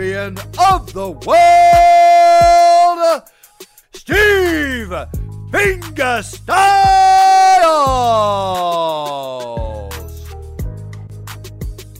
of the world, Steve Fingastylz.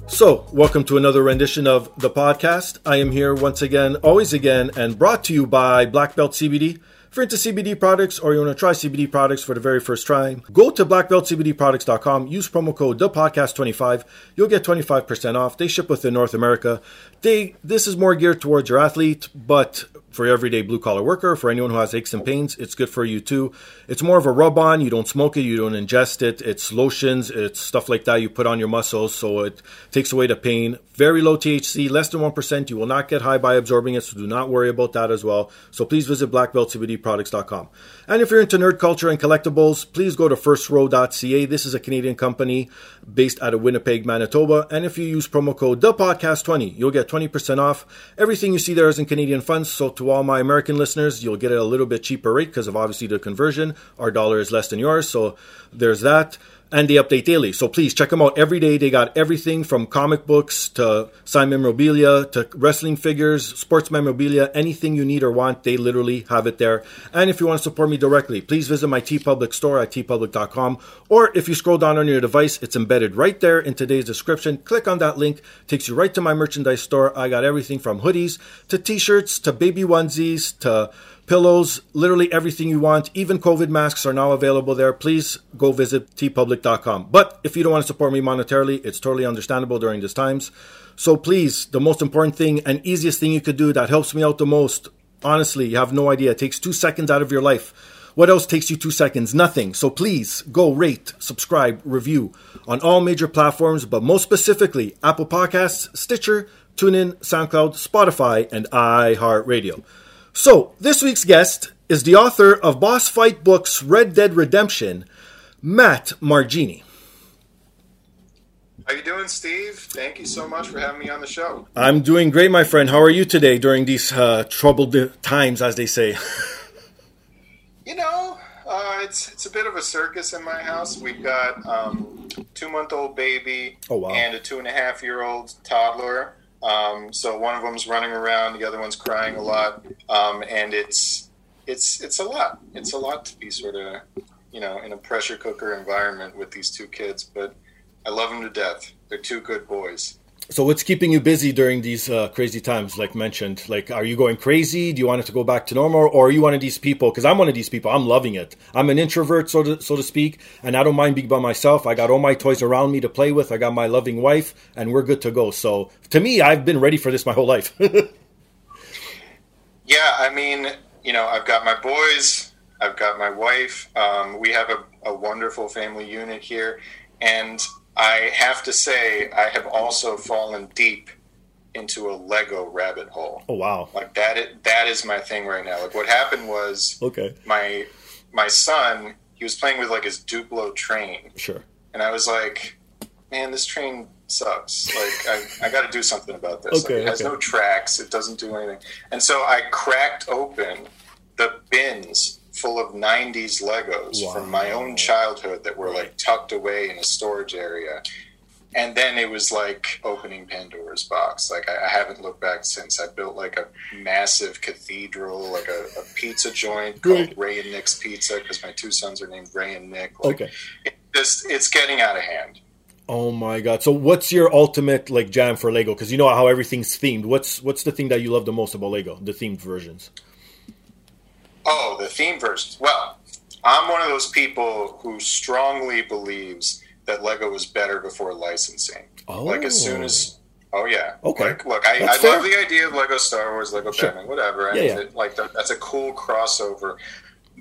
So, welcome to another rendition of the podcast. I am here once again, always again, and brought to you by Black Belt CBD. You're into CBD products or you want to try CBD products for the very first time, go to blackbeltcbdproducts.com, use promo code Dapodcast25. You'll get 25% off. They ship within North America. They This is more geared towards your athlete, but for everyday blue collar worker, for anyone who has aches and pains, it's good for you too. It's more of a rub on. You don't smoke it, you don't ingest it. It's lotions, it's stuff like that you put on your muscles, so it takes away the pain. Very low THC, less than 1%. You will not get high by absorbing it, so do not worry about that as well. So please visit blackbeltcbdproducts.com. And if you're into nerd culture and collectibles, please go to firstrow.ca. This is a Canadian company based out of Winnipeg, Manitoba. And if you use promo code DAPODCAST20, you'll get 20% off. Everything you see there is in Canadian funds, so to all my American listeners, you'll get it a little bit cheaper rate because of obviously the conversion. Our dollar is less than yours, so there's that. And they update daily. So please check them out every day. They got everything from comic books to signed memorabilia to wrestling figures, sports memorabilia, anything you need or want, they literally have it there. And if you want to support me directly, please visit my TeePublic store at teepublic.com. Or if you scroll down on your device, it's embedded right there in today's description. Click on that link, takes you right to my merchandise store. I got everything from hoodies to t-shirts to baby onesies to pillows, literally everything you want. Even COVID masks are now available there. Please go visit teepublic.com. But if you don't want to support me monetarily, it's totally understandable during these times. So please, the most important thing and easiest thing you could do that helps me out the most, honestly, you have no idea. It takes two seconds out of your life. What else takes you two seconds? Nothing. So please go rate, subscribe, review on all major platforms, but most specifically Apple Podcasts, Stitcher, TuneIn, SoundCloud, Spotify, and iHeartRadio. So, this week's guest is the author of Boss Fight Books Red Dead Redemption, Matt Margini. How are you doing, Steve? Thank you so much for having me on the show. I'm doing great, my friend. How are you today during these uh, troubled times, as they say? You know, uh, it's it's a bit of a circus in my house. We've got um, two month old baby Oh, wow. and a two and a half year old toddler. Um, so one of them's running around, the other one's crying a lot, um, and it's it's it's a lot. It's a lot to be sort of you know in a pressure cooker environment with these two kids, but I love them to death. They're two good boys. So, what's keeping you busy during these uh, crazy times, like mentioned? Like, are you going crazy? Do you want it to go back to normal, or are you one of these people? Because I'm one of these people. I'm loving it. I'm an introvert, so to so to speak, and I don't mind being by myself. I got all my toys around me to play with. I got my loving wife, and we're good to go. So, to me, I've been ready for this my whole life. Yeah, I mean, you know, I've got my boys, I've got my wife. Um, we have a, a wonderful family unit here, and I have to say, I have also fallen deep into a Lego rabbit hole. oh wow. Like that, is, that is my thing right now. Like what happened was Okay. my my son, he was playing with like his Duplo train, Sure. and I was like, man, this train sucks. Like, I, I got to do something about this. Okay, like, it has okay. no tracks. It doesn't do anything. And so I cracked open the bins full of 90s Legos Wow. from my own childhood that were like tucked away in a storage area. And then it was like opening Pandora's box. Like I, I haven't looked back since. I built like a massive cathedral, like a, a pizza joint Great. called Ray and Nick's Pizza because my two sons are named Ray and Nick. Like, Okay. it just it's getting out of hand. Oh my god! So, what's your ultimate like jam for Lego? Because you know how everything's themed. What's what's the thing that you love the most about Lego? The themed versions. Oh, the theme versions. Well, I'm one of those people who strongly believes that Lego was better before licensing. Oh. Like as soon as, oh yeah, Okay. Like, look, I, I love the idea of Lego Star Wars, Lego Sure. Batman, whatever. Yeah, yeah. It, like that, that's a cool crossover.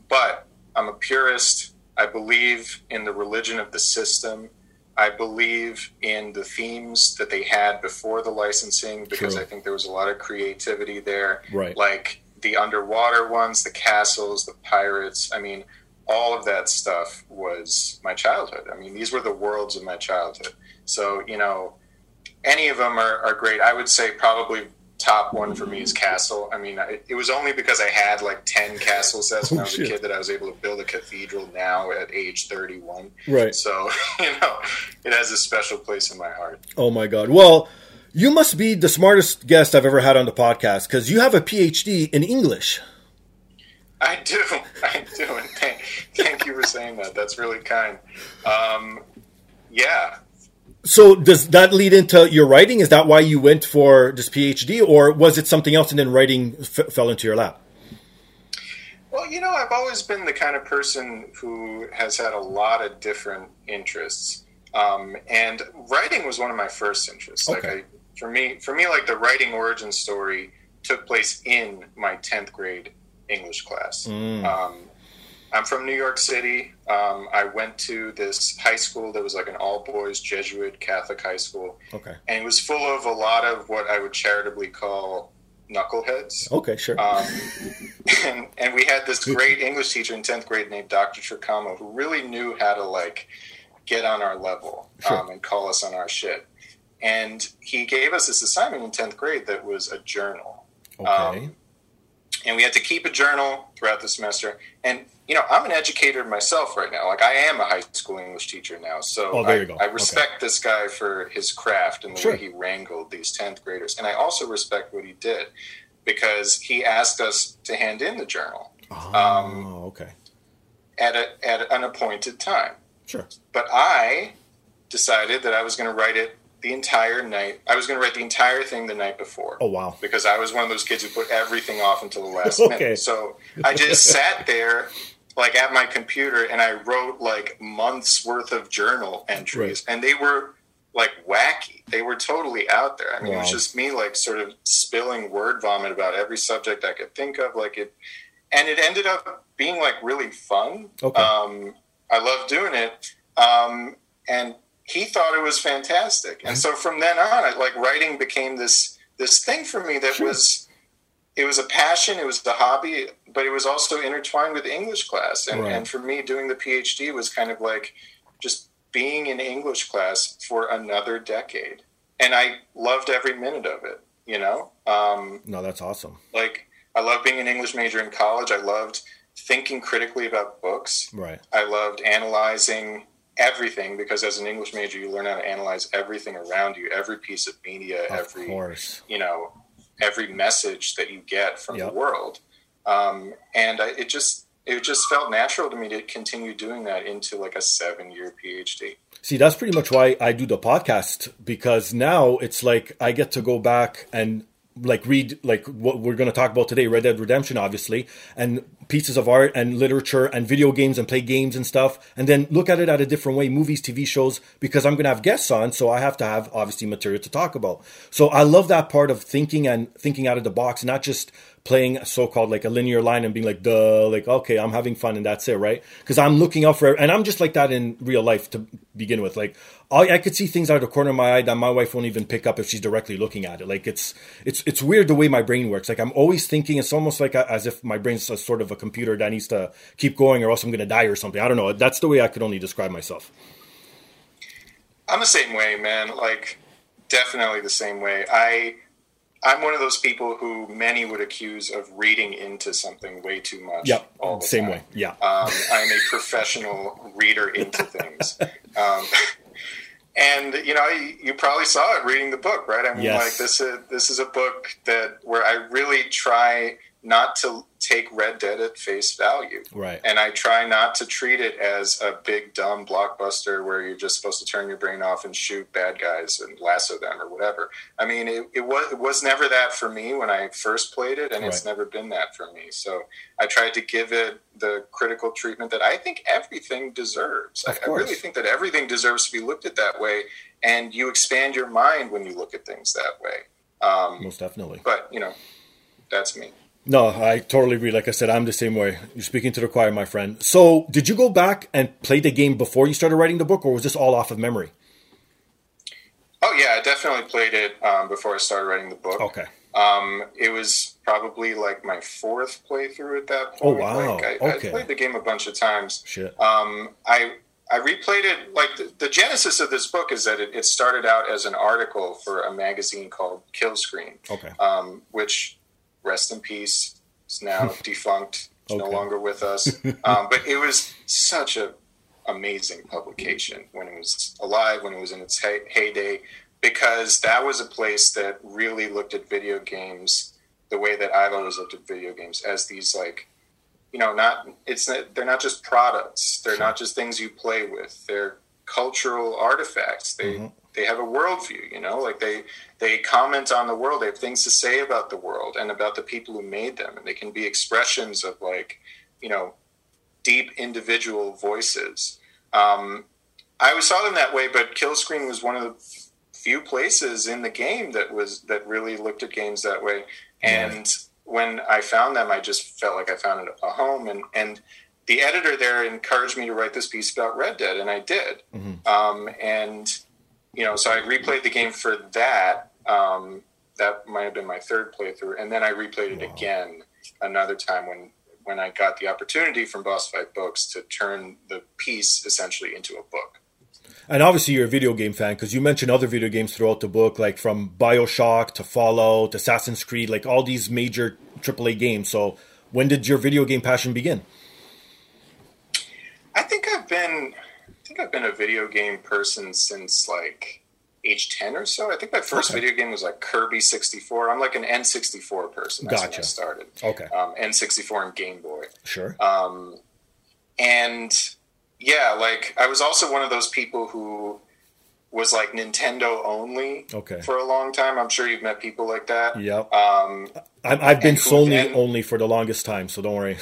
But I'm a purist. I believe in the religion of the system. I believe in the themes that they had before the licensing because True. I think there was a lot of creativity there Right. like the underwater ones, the castles, the pirates. I mean, all of that stuff was my childhood. I mean, these were the worlds of my childhood. So, you know, any of them are, are great. I would say probably top one for me is Castle. I mean, it, it was only because I had like 10 castle sets when Oh, I was shit. a kid that I was able to build a cathedral now at age 31. Right. So, you know, it has a special place in my heart. Oh my god! Well, you must be the smartest guest I've ever had on the podcast because you have a PhD in English. I do. I do. And thank, thank you for saying that. That's really kind. Um, yeah. So, does that lead into your writing? Is that why you went for this PhD, or was it something else and then writing f- fell into your lap? Well, you know, I've always been the kind of person who has had a lot of different interests. Um, and writing was one of my first interests. Like Okay. I, for me, for me, like the writing origin story took place in my 10th grade English class. Um, I'm from New York City. Um, I went to this high school that was like an all boys Jesuit Catholic high school. Okay. And it was full of a lot of what I would charitably call knuckleheads. Okay. Sure. Um, and, and we had this great English teacher in 10th grade named Dr. Tricamo who really knew how to like get on our level Sure. um, and call us on our shit. And he gave us this assignment in 10th grade that was a journal. okay. um, And we had to keep a journal throughout the semester. And, you know, I'm an educator myself right now. Like, I am a high school English teacher now. So Oh, I. I respect this guy for his craft and the Sure. way he wrangled these 10th graders. And I also respect what he did because he asked us to hand in the journal oh, um, okay. at, a, at an appointed time. Sure. But I decided that I was going to write it the entire night. I was going to write the entire thing the night before. Oh wow. Because I was one of those kids who put everything off until the last Okay. minute. So I just sat there, like at my computer, and I wrote like months worth of journal entries, and they were like wacky. They were totally out there. I mean, it was just me like sort of spilling word vomit about every subject I could think of. Like it, and it ended up being like really fun. Okay. Um, I love doing it. Um, and he thought it was fantastic. And so from then on, I, like writing became this this thing for me that was it was a passion, it was a hobby, but it was also intertwined with English class. And, Right. and for me, doing the PhD was kind of like just being in English class for another decade. And I loved every minute of it, you know? Um, No, that's awesome. like, I loved being an English major in college. I loved thinking critically about books. Right. I loved analyzing everything because as an English major, you learn how to analyze everything around you, every piece of media, Of every course. you know, every message that you get from Yep. the world. Um, and I, it just it just felt natural to me to continue doing that into like a seven year PhD. See, that's pretty much why I do the podcast because now it's like I get to go back and like read like what we're going to talk about today, Red Dead Redemption, obviously, and pieces of art and literature and video games and play games and stuff, and then look at it at a different way, movies, TV shows, because I'm going to have guests on, so I have to have obviously material to talk about. So I love that part of thinking and thinking out of the box, not just playing so-called like a linear line and being like duh like okay i'm having fun and that's it right? Because i'm looking out for and i'm just like that in real life to begin with. Like I, I could see things out of the corner of my eye that my wife won't even pick up if she's directly looking at it. Like it's it's it's weird the way my brain works. Like i'm always thinking it's almost like a, as if my brain's a sort of a computer that needs to keep going or else i'm going to die or something. I don't know. That's the way i could only describe myself. I'm the same way, man. Like definitely the same way. I I'm one of those people who many would accuse of reading into something way too much. Yep, all the same time. way. Yeah. Um, I'm a professional reader into things. Um, and you know, you, you probably saw it reading the book, right? I mean, Yes. like this is this is a book that where I really try not to take Red Dead at face value, Right. and I try not to treat it as a big dumb blockbuster where you're just supposed to turn your brain off and shoot bad guys and lasso them or whatever. I mean, it, it was it was never that for me when I first played it, and it's never been that for me. So I tried to give it the critical treatment that I think everything deserves. I, I really think that everything deserves to be looked at that way, and you expand your mind when you look at things that way. Um, Most definitely. but you know, that's me. No, I totally agree. Like I said, I'm the same way. You're speaking to the choir, my friend. So, did you go back and play the game before you started writing the book, or was this all off of memory? Oh yeah, I definitely played it um, before I started writing the book. Okay. Um, it was probably like my fourth playthrough at that point. Oh, wow. Like, I, Okay. I played the game a bunch of times. Shit. Um, I I replayed it. Like the, the genesis of this book is that it, it started out as an article for a magazine called Kill Screen, Okay. um, which rest in peace is now defunct. It's no longer with us. Um, but it was such a amazing publication when it was alive, when it was in its hey- heyday, because that was a place that really looked at video games the way that I've always looked at video games as these like, you know, not it's not, they're not just products. They're not just things you play with. They're cultural artifacts. They they have a worldview. You know, like they they comment on the world. They have things to say about the world and about the people who made them, and they can be expressions of like, you know, deep individual voices. Um, I always saw them that way, but Kill Screen was one of the few places in the game that was that really looked at games that way. And when I found them, I just felt like I found a home. And and the editor there encouraged me to write this piece about Red Dead, and I did. Um, and you know, so I replayed the game for that. Um, that might have been my third playthrough, and then I replayed it again another time when when I got the opportunity from Boss Fight Books to turn the piece essentially into a book. And obviously, you're a video game fan because you mentioned other video games throughout the book, like from Bioshock to Fallout, Assassin's Creed, like all these major AAA games. So, when did your video game passion begin? I think I've been think I've been a video game person since like age 10 or so. I think my first Okay. video game was like Kirby 64. I'm like an N64 person. That's when I Gotcha. started. Okay, Um, N64 and Game Boy. sure. Um, and yeah, like I was also one of those people who was like Nintendo only Okay. for a long time. I'm sure you've met people like that. Yep. Um, I've, I've been Sony only for the longest time, so don't worry.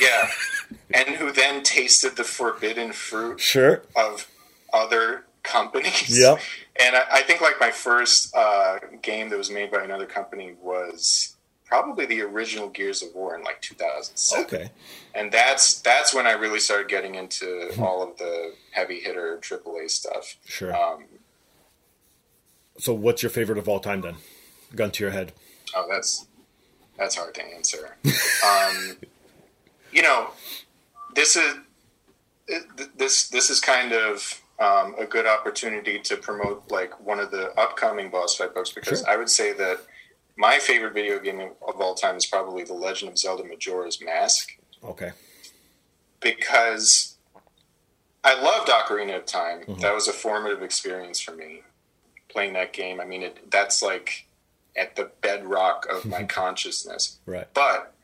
yeah. and who then tasted the forbidden fruit Sure. of other companies. Yep. And I, I think like my first uh, game that was made by another company was probably the original Gears of War in like 2007. Okay. And that's that's when I really started getting into all of the heavy hitter AAA stuff. Sure. Um, So, what's your favorite of all time then? Gun to your head. oh, that's that's hard to answer. um, you know, this is this this is kind of um, a good opportunity to promote like one of the upcoming boss fight books because Sure. I would say that my favorite video game of all time is probably The Legend of Zelda Majora's Mask Okay. because I loved Ocarina of Time. Mm-hmm. That was a formative experience for me playing that game. I mean, it, that's like at the bedrock of my consciousness. Right. But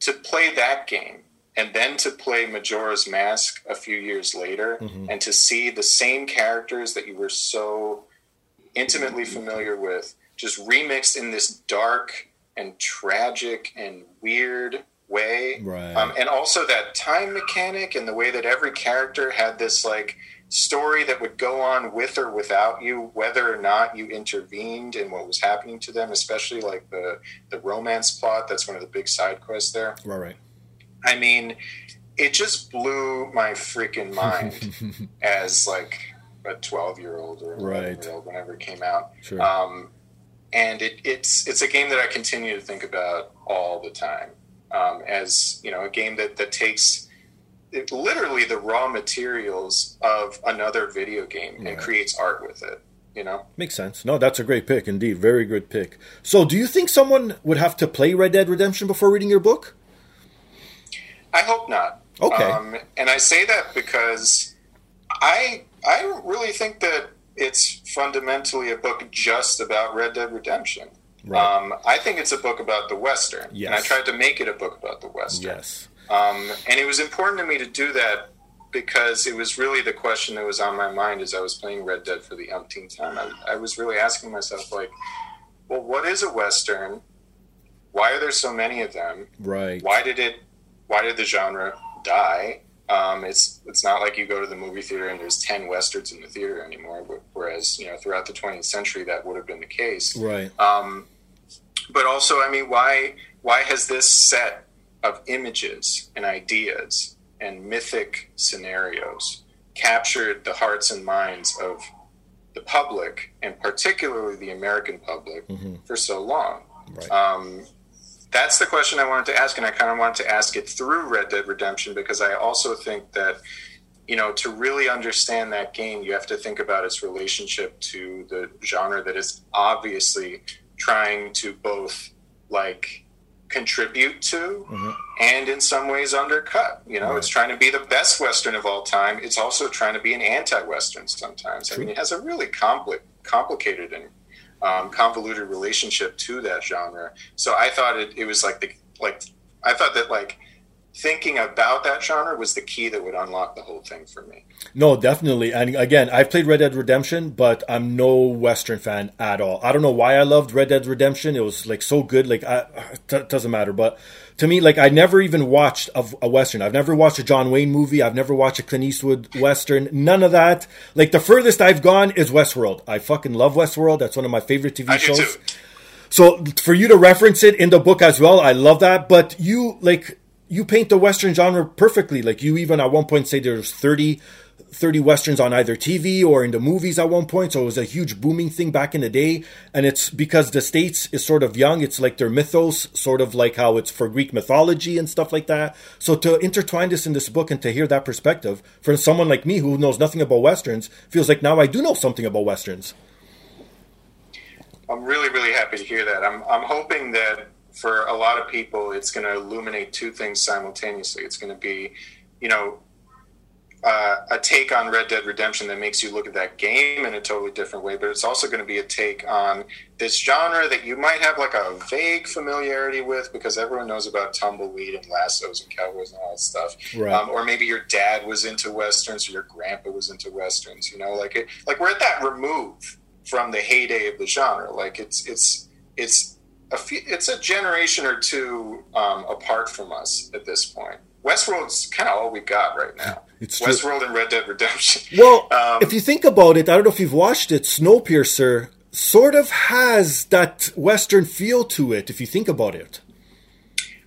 to play that game and then to play Majora's Mask a few years later Mm-hmm. and to see the same characters that you were so intimately familiar with just remixed in this dark and tragic and weird way. Right. Um, and also that time mechanic and the way that every character had this like story that would go on with or without you, whether or not you intervened in what was happening to them, especially like the the romance plot. That's one of the big side quests there. Right. Right. I mean, it just blew my freaking mind as like a twelve year old or Right. year old whenever it came out. Sure. Um, and it, it's it's a game that I continue to think about all the time. Um, as you know, a game that that takes it, literally the raw materials of another video game Right. and creates art with it. You know, makes sense. No, that's a great pick indeed. Very good pick. So, do you think someone would have to play Red Dead Redemption before reading your book? I hope not. Okay. Um, and I say that because I I don't really think that it's fundamentally a book just about Red Dead Redemption. Right. Um, I think it's a book about the Western, Yes. and I tried to make it a book about the Western. Yes. Um, and it was important to me to do that because it was really the question that was on my mind as I was playing Red Dead for the umpteenth time. I, I was really asking myself, like, well, what is a Western? Why are there so many of them? Right. Why did it? Why did the genre die? Um, it's it's not like you go to the movie theater and there's ten westerns in the theater anymore. Whereas you know throughout the 20th century that would have been the case. Right. Um, but also, I mean, why why has this set of images and ideas and mythic scenarios captured the hearts and minds of the public, and particularly the American public, for so long? Right. Um, that's the question I wanted to ask, and I kind of wanted to ask it through Red Dead Redemption because I also think that you know to really understand that game, you have to think about its relationship to the genre that is obviously trying to both like contribute to and in some ways undercut. You know, Right. it's trying to be the best Western of all time. It's also trying to be an anti-Western sometimes. I mean, it has a really compli- complicated and um, convoluted relationship to that genre. So I thought it, it was like the like I thought that like thinking about that genre was the key that would unlock the whole thing for me. No, definitely. And again, I've played Red Dead Redemption, but I'm no Western fan at all. I don't know why I loved Red Dead Redemption. It was like so good. Like, I, it doesn't matter. But to me, like, I never even watched a, a Western. I've never watched a John Wayne movie. I've never watched a Clint Eastwood Western. None of that. Like, the furthest I've gone is Westworld. I fucking love Westworld. That's one of my favorite TV I shows. So for you to reference it in the book as well, I love that. But you like you paint the Western genre perfectly. Like you even at one point say there's 30, 30 Westerns on either TV or in the movies at one point. So it was a huge booming thing back in the day. And it's because the States is sort of young. It's like their mythos, sort of like how it's for Greek mythology and stuff like that. So to intertwine this in this book and to hear that perspective for someone like me who knows nothing about Westerns feels like now I do know something about Westerns. I'm really, really happy to hear that. I'm, I'm hoping that for a lot of people, it's going to illuminate two things simultaneously. It's going to be, you know, uh, a take on Red Dead Redemption that makes you look at that game in a totally different way, but it's also going to be a take on this genre that you might have like a vague familiarity with because everyone knows about tumbleweed and lassos and cowboys and all that stuff. Right. Um, or maybe your dad was into westerns or your grandpa was into westerns. You know, like it, like we're at that remove from the heyday of the genre. Like it's it's it's a few, it's a generation or two um, apart from us at this point. Westworld's kind of all we got right now. It's true. Westworld and Red Dead Redemption. Well, Um, if you think about it, I don't know if you've watched it. Snowpiercer sort of has that Western feel to it. If you think about it,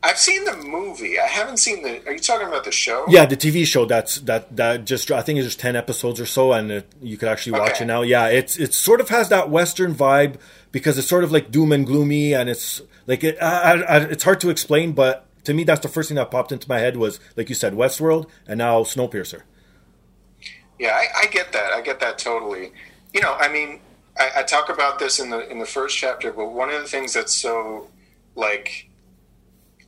I've seen the movie. I haven't seen the. Are you talking about the show? yeah, the TV show that's that that just I think it's just ten episodes or so, and it, you could actually watch Okay. it now. Yeah, it's it sort of has that Western vibe because it's sort of like doom and gloomy, and it's like it, I, I, it's hard to explain, but to me, that's the first thing that popped into my head was like you said, Westworld, and now Snowpiercer. Yeah, I, I get that. I get that totally. You know, I mean, I, I talk about this in the in the first chapter, but one of the things that's so like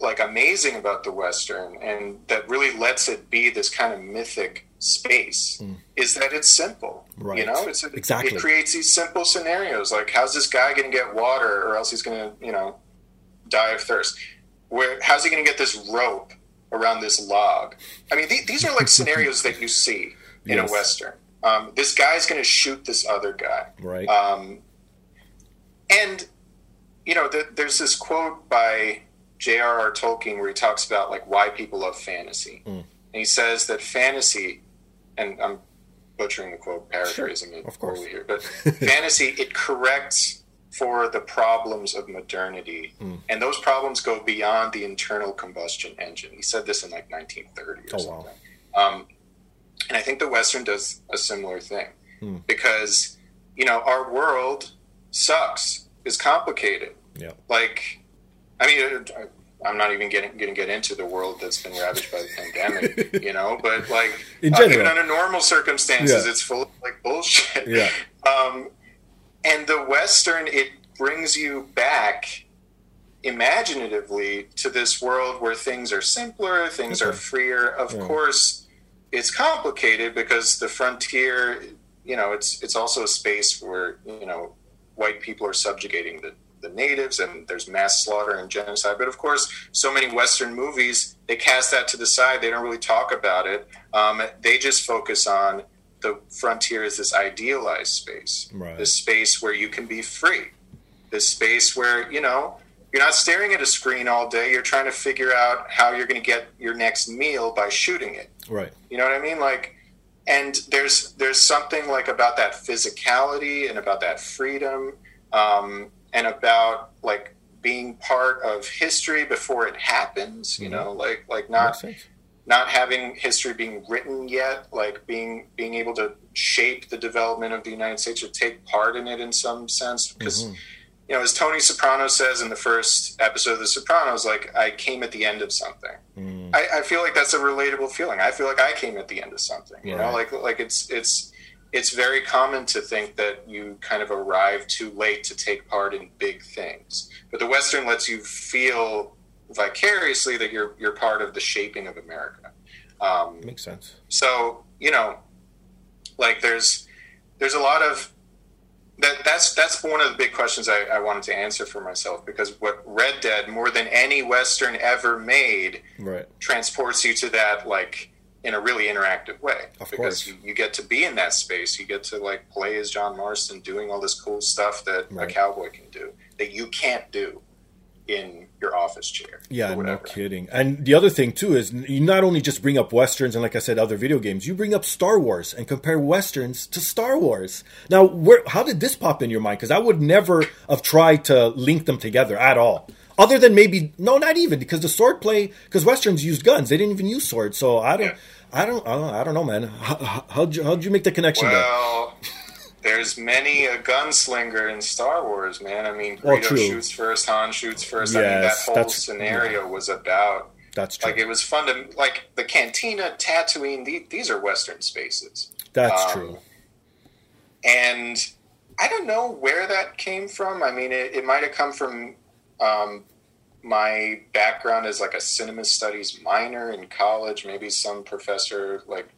like amazing about the western and that really lets it be this kind of mythic space is that it's simple. Right. You know, it's Exactly. it creates these simple scenarios like how's this guy going to get water or else he's going to you know die of thirst. Where how's he going to get this rope around this log? I mean, th- these are like scenarios that you see in Yes. a western. Um, this guy's going to shoot this other guy, Right. um, and you know, th- there's this quote by J.R.R. Tolkien where he talks about like why people love fantasy, Mm. and he says that fantasy, and I'm butchering the quote, paraphrasing it of course. here, but fantasy it corrects for the problems of modernity, Mm. and those problems go beyond the internal combustion engine. He said this in like 1930 or Oh, wow. something. Um, and I think the Western does a similar thing Hmm. because you know our world sucks, is complicated. Yeah. Like, I mean, I'm not even getting going to get into the world that's been ravaged by the pandemic, you know. But like, In uh, even under normal circumstances, Yeah. it's full of like bullshit. Yeah. Um, and the western it brings you back imaginatively to this world where things are simpler, things Okay. are freer. Of Yeah. course, it's complicated because the frontier, you know, it's it's also a space where you know white people are subjugating the the natives and there's mass slaughter and genocide. But of course, so many Western movies they cast that to the side. They don't really talk about it. Um, they just focus on the frontier as this idealized space, Right. this space where you can be free, this space where you know you're not staring at a screen all day. You're trying to figure out how you're going to get your next meal by shooting it. Right. You know what I mean? Like, and there's there's something like about that physicality and about that freedom, um, and about like being part of history before it happens. You Mhm. know, like like not not having history being written yet, like being being able to shape the development of the United States or take part in it in some sense. Because Mhm. you know, as Tony Soprano says in the first episode of The Sopranos, like I came at the end of something. Mm. I, I feel like that's a relatable feeling. I feel like I came at the end of something. You know, like like it's it's it's very common to think that you kind of arrive too late to take part in big things. But the Western lets you feel vicariously that you're you're part of the shaping of America. Um, Makes sense. so you know, like there's there's a lot of that. That's that's one of the big questions I, I wanted to answer for myself because what Red Dead more than any Western ever made Right. transports you to that like in a really interactive way Of because you, you get to be in that space you get to like play as john marston doing all this cool stuff that Right. a cowboy can do that you can't do in your office chair Yeah, no kidding. And the other thing too is you not only just bring up westerns and like I said, other video games. You bring up Star Wars and compare westerns to Star Wars. Now, where how did this pop in your mind? Because I would never have tried to link them together at all. Other than maybe no, not even because the sword play because westerns used guns. They didn't even use swords. So I don't, Yeah. I don't, I don't, I don't know, man. How, how'd you how'd you make the connection there? well there's many a gunslinger in star wars man i mean Greedo true. shoots first han shoots first i mean that whole scenario was about That's true. like it was fun to like the cantina tatooine the, these are western spaces That's um, true. and I don't know where that came from. I mean, it, it might have come from um, my background is like a cinema studies minor in college. Maybe some professor like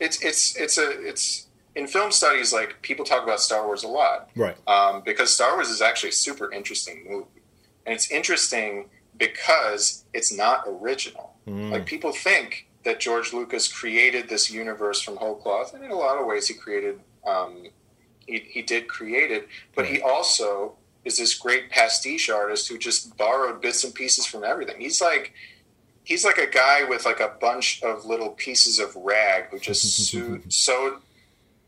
it's it's it's a it's in film studies. Like people talk about Star Wars a lot Right. um, because Star Wars is actually a super interesting movie, and it's interesting because it's not original. Mm. Like people think that George Lucas created this universe from whole cloth, and in a lot of ways, he created. Um, he, he did create it, but he also is this great pastiche artist who just borrowed bits and pieces from everything. He's like he's like a guy with like a bunch of little pieces of rag who just sewed, sewed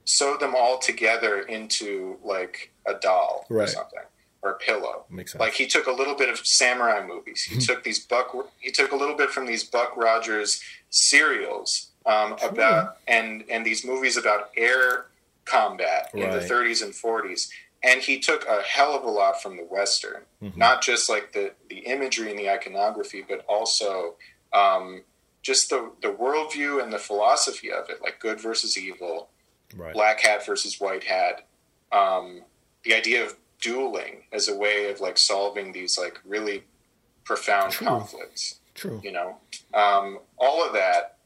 sewed them all together into like a doll or something or a pillow. Makes sense. Like he took a little bit of samurai movies. He took these Buck. He took a little bit from these Buck Rogers serials um, about and and these movies about air combat in the 30s and 40s. And he took a hell of a lot from the Western, Mhm. not just like the the imagery and the iconography, but also um, just the the worldview and the philosophy of it, like good versus evil, Right. black hat versus white hat um, the idea of dueling as a way of like solving these like really profound True. conflicts True. you know um, all of that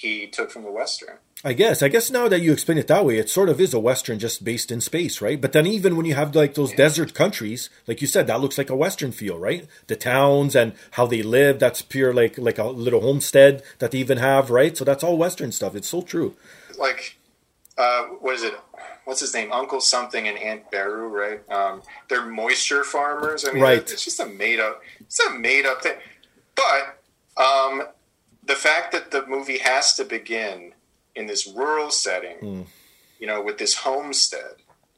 he took from the western I guess. I guess now that you explain it that way, it sort of is a western just based in space, right? But then even when you have like those desert countries, like you said, that looks like a western feel, right? The towns and how they live, that's pure like like a little homestead that they even have, right? So that's all western stuff. It's so true. like uh, what is it what's his name uncle something and aunt beru right um, they're moisture farmers i mean Right. it's just a made up it's a made up thing but um, the fact that the movie has to begin in this rural setting Mm. you know with this homestead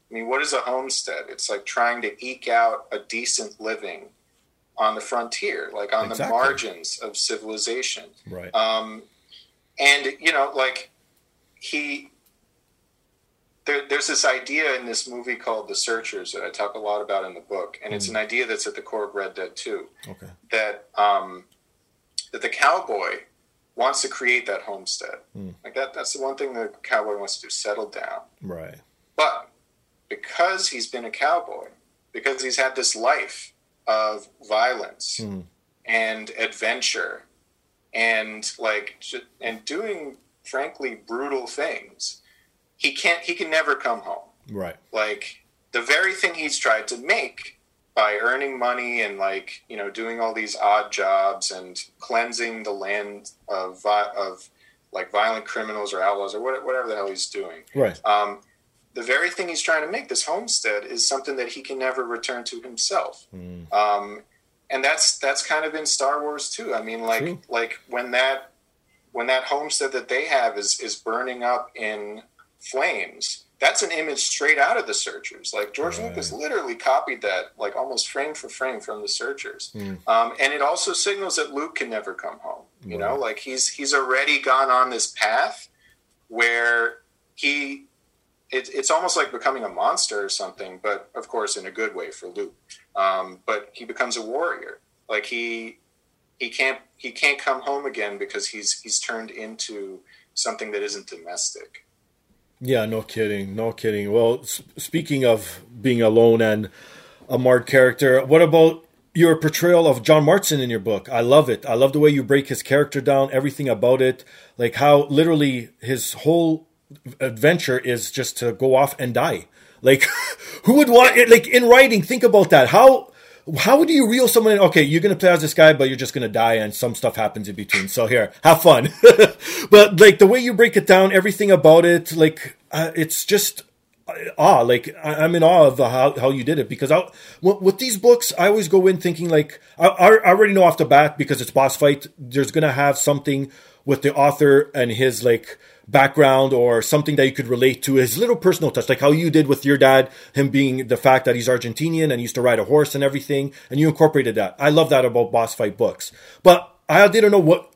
i mean what is a homestead it's like trying to eke out a decent living on the frontier like on the margins of civilization Right. um, and you know, like he, there, there's this idea in this movie called The Searchers that I talk a lot about in the book, and it's an idea that's at the core of Red Dead 2 Okay. that um, that the cowboy wants to create that homestead. Hmm. Like that, that's the one thing the cowboy wants to do: settle down. Right. But because he's been a cowboy, because he's had this life of violence Mm. and adventure and like and doing frankly brutal things he can't he can never come home Right. like the very thing he's tried to make by earning money and like you know doing all these odd jobs and cleansing the land of of like violent criminals or outlaws or whatever the hell he's doing Right. um, the very thing he's trying to make this homestead is something that he can never return to himself Mm. um, and that's that's kind of in Star Wars too. I mean, like True. like when that when that homestead that they have is is burning up in flames. That's an image straight out of the Searchers. Like George Right. Lucas literally copied that, like almost frame for frame from the Searchers. Mm. Um, and it also signals that Luke can never come home. You know, like he's he's already gone on this path where he it, it's almost like becoming a monster or something, but of course in a good way for Luke. Um, but he becomes a warrior. Like he he can't he can't come home again because he's he's turned into something that isn't domestic. Yeah, no kidding, no kidding. Well, speaking of being alone and a marred character, what about your portrayal of John Marston in your book? I love it. I love the way you break his character down, everything about it, like how literally his whole adventure is just to go off and die. Like, who would want it? Like in writing, think about that. How how do you reel someone in? Okay, you're gonna play as this guy, but you're just gonna die, and some stuff happens in between. So here, have fun. but like the way you break it down, everything about it, like uh, it's just awe. Like I, I'm in awe of how how you did it because I, with these books, I always go in thinking like I, I already know off the bat because it's boss fight. There's gonna have something with the author and his like background or something that you could relate to his little personal touch like how you did with your dad him being the fact that he's argentinian and used to ride a horse and everything and you incorporated that. I love that about boss fight books. But i didn't know what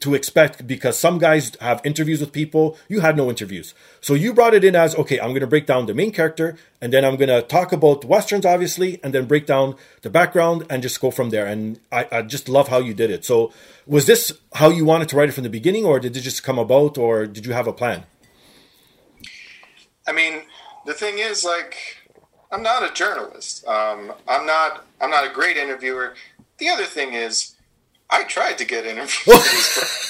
to expect because some guys have interviews with people. You had no interviews. So you brought it in as okay, I'm going to break down the main character and then I'm going to talk about Westerns, obviously, and then break down the background and just go from there. And I, I just love how you did it. So was this how you wanted to write it from the beginning or did it just come about or did you have a plan? I mean, the thing is, like, I'm not a journalist. Um, I'm not. I'm not a great interviewer. The other thing is, I tried to get interviews.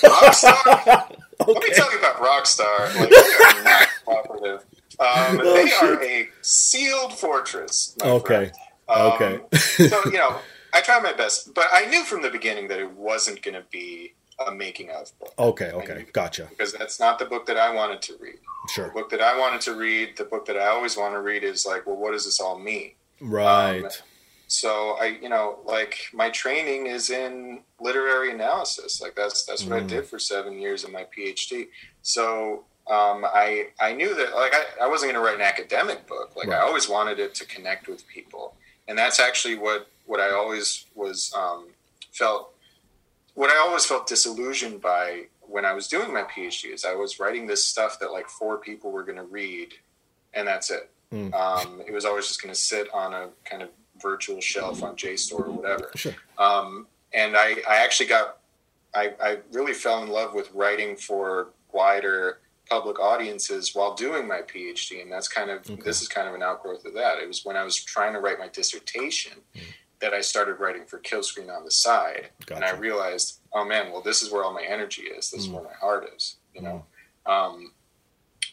Rockstar. Let me tell you about Rockstar. Like, they are not cooperative. Um, they are a sealed fortress. Okay. Um, Okay. so you know, I tried my best, but I knew from the beginning that it wasn't going to be a making of book Okay, okay. Gotcha. because that's not the book that I wanted to read. Sure. The book that I wanted to read, the book that I always want to read is like, well, what does this all mean? Right. So I, you know, like my training is in literary analysis. Like that's that's what I Mm. did for seven years in my PhD. So um, I I knew that like I, I wasn't going to write an academic book. Like Right. I always wanted it to connect with people, and that's actually what what I always was um, felt. What I always felt disillusioned by when I was doing my PhD is I was writing this stuff that like four people were going to read, and that's it. Mm. Um, it was always just going to sit on a kind of virtual shelf on JSTOR or whatever. Sure. Um, and I, I actually got, I, I really fell in love with writing for wider public audiences while doing my PhD. And that's kind of, Okay. this is kind of an outgrowth of that. It was when I was trying to write my dissertation that I started writing for Killscreen on the side. And I realized, oh man, well, this is where all my energy is. This is where my heart is, you know? Um,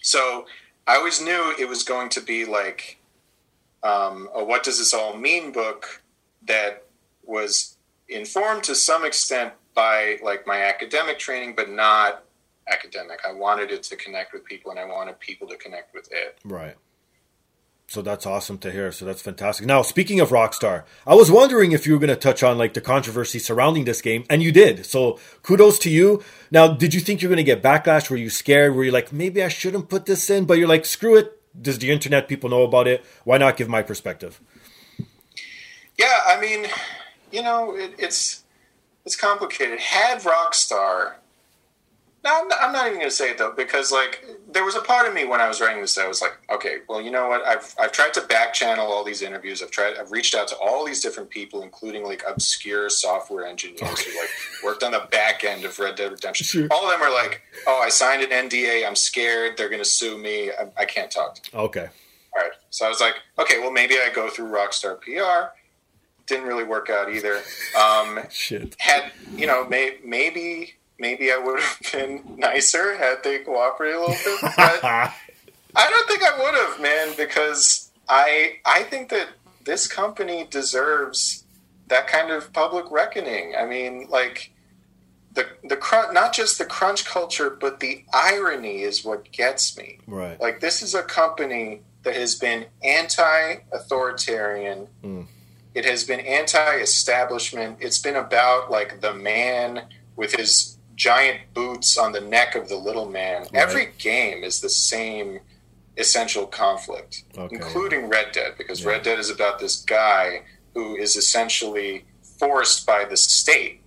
so I always knew it was going to be like um, a what does this all mean book that was informed to some extent by like my academic training, but not academic. I wanted it to connect with people, and I wanted people to connect with it. Right. So that's awesome to hear. So that's fantastic. Now, speaking of Rockstar, I was wondering if you were going to touch on like the controversy surrounding this game, and you did. So kudos to you. Now, did you think you're going to get backlash? Were you scared? Were you like, maybe I shouldn't put this in? But you're like, screw it. Does the internet people know about it? Why not give my perspective? Yeah, I mean, you know, it, it's it's complicated. Had Rockstar, no, I'm not, I'm not even going to say it though, because like there was a part of me when I was writing this, that I was like, okay, well, you know what? I've I've tried to back channel all these interviews. I've tried, I've reached out to all these different people, including like obscure software engineers who like worked on the back end of Red Dead Redemption. Sure. All of them are like, oh, I signed an NDA. I'm scared. They're going to sue me. I, I can't talk to Okay. all right. So I was like, okay, well maybe I go through Rockstar PR. Didn't really work out either. Um, Shit. had you know, may, maybe maybe I would have been nicer had they cooperated a little bit, but I don't think I would have, man, because I I think that this company deserves that kind of public reckoning. I mean, like the the crunch, not just the crunch culture, but the irony is what gets me. Right. Like this is a company that has been anti-authoritarian. Hmm. It has been anti-establishment. It's been about like the man with his giant boots on the neck of the little man. Every game is the same essential conflict, Okay. including Red Dead, because Red Dead is about this guy who is essentially forced by the state,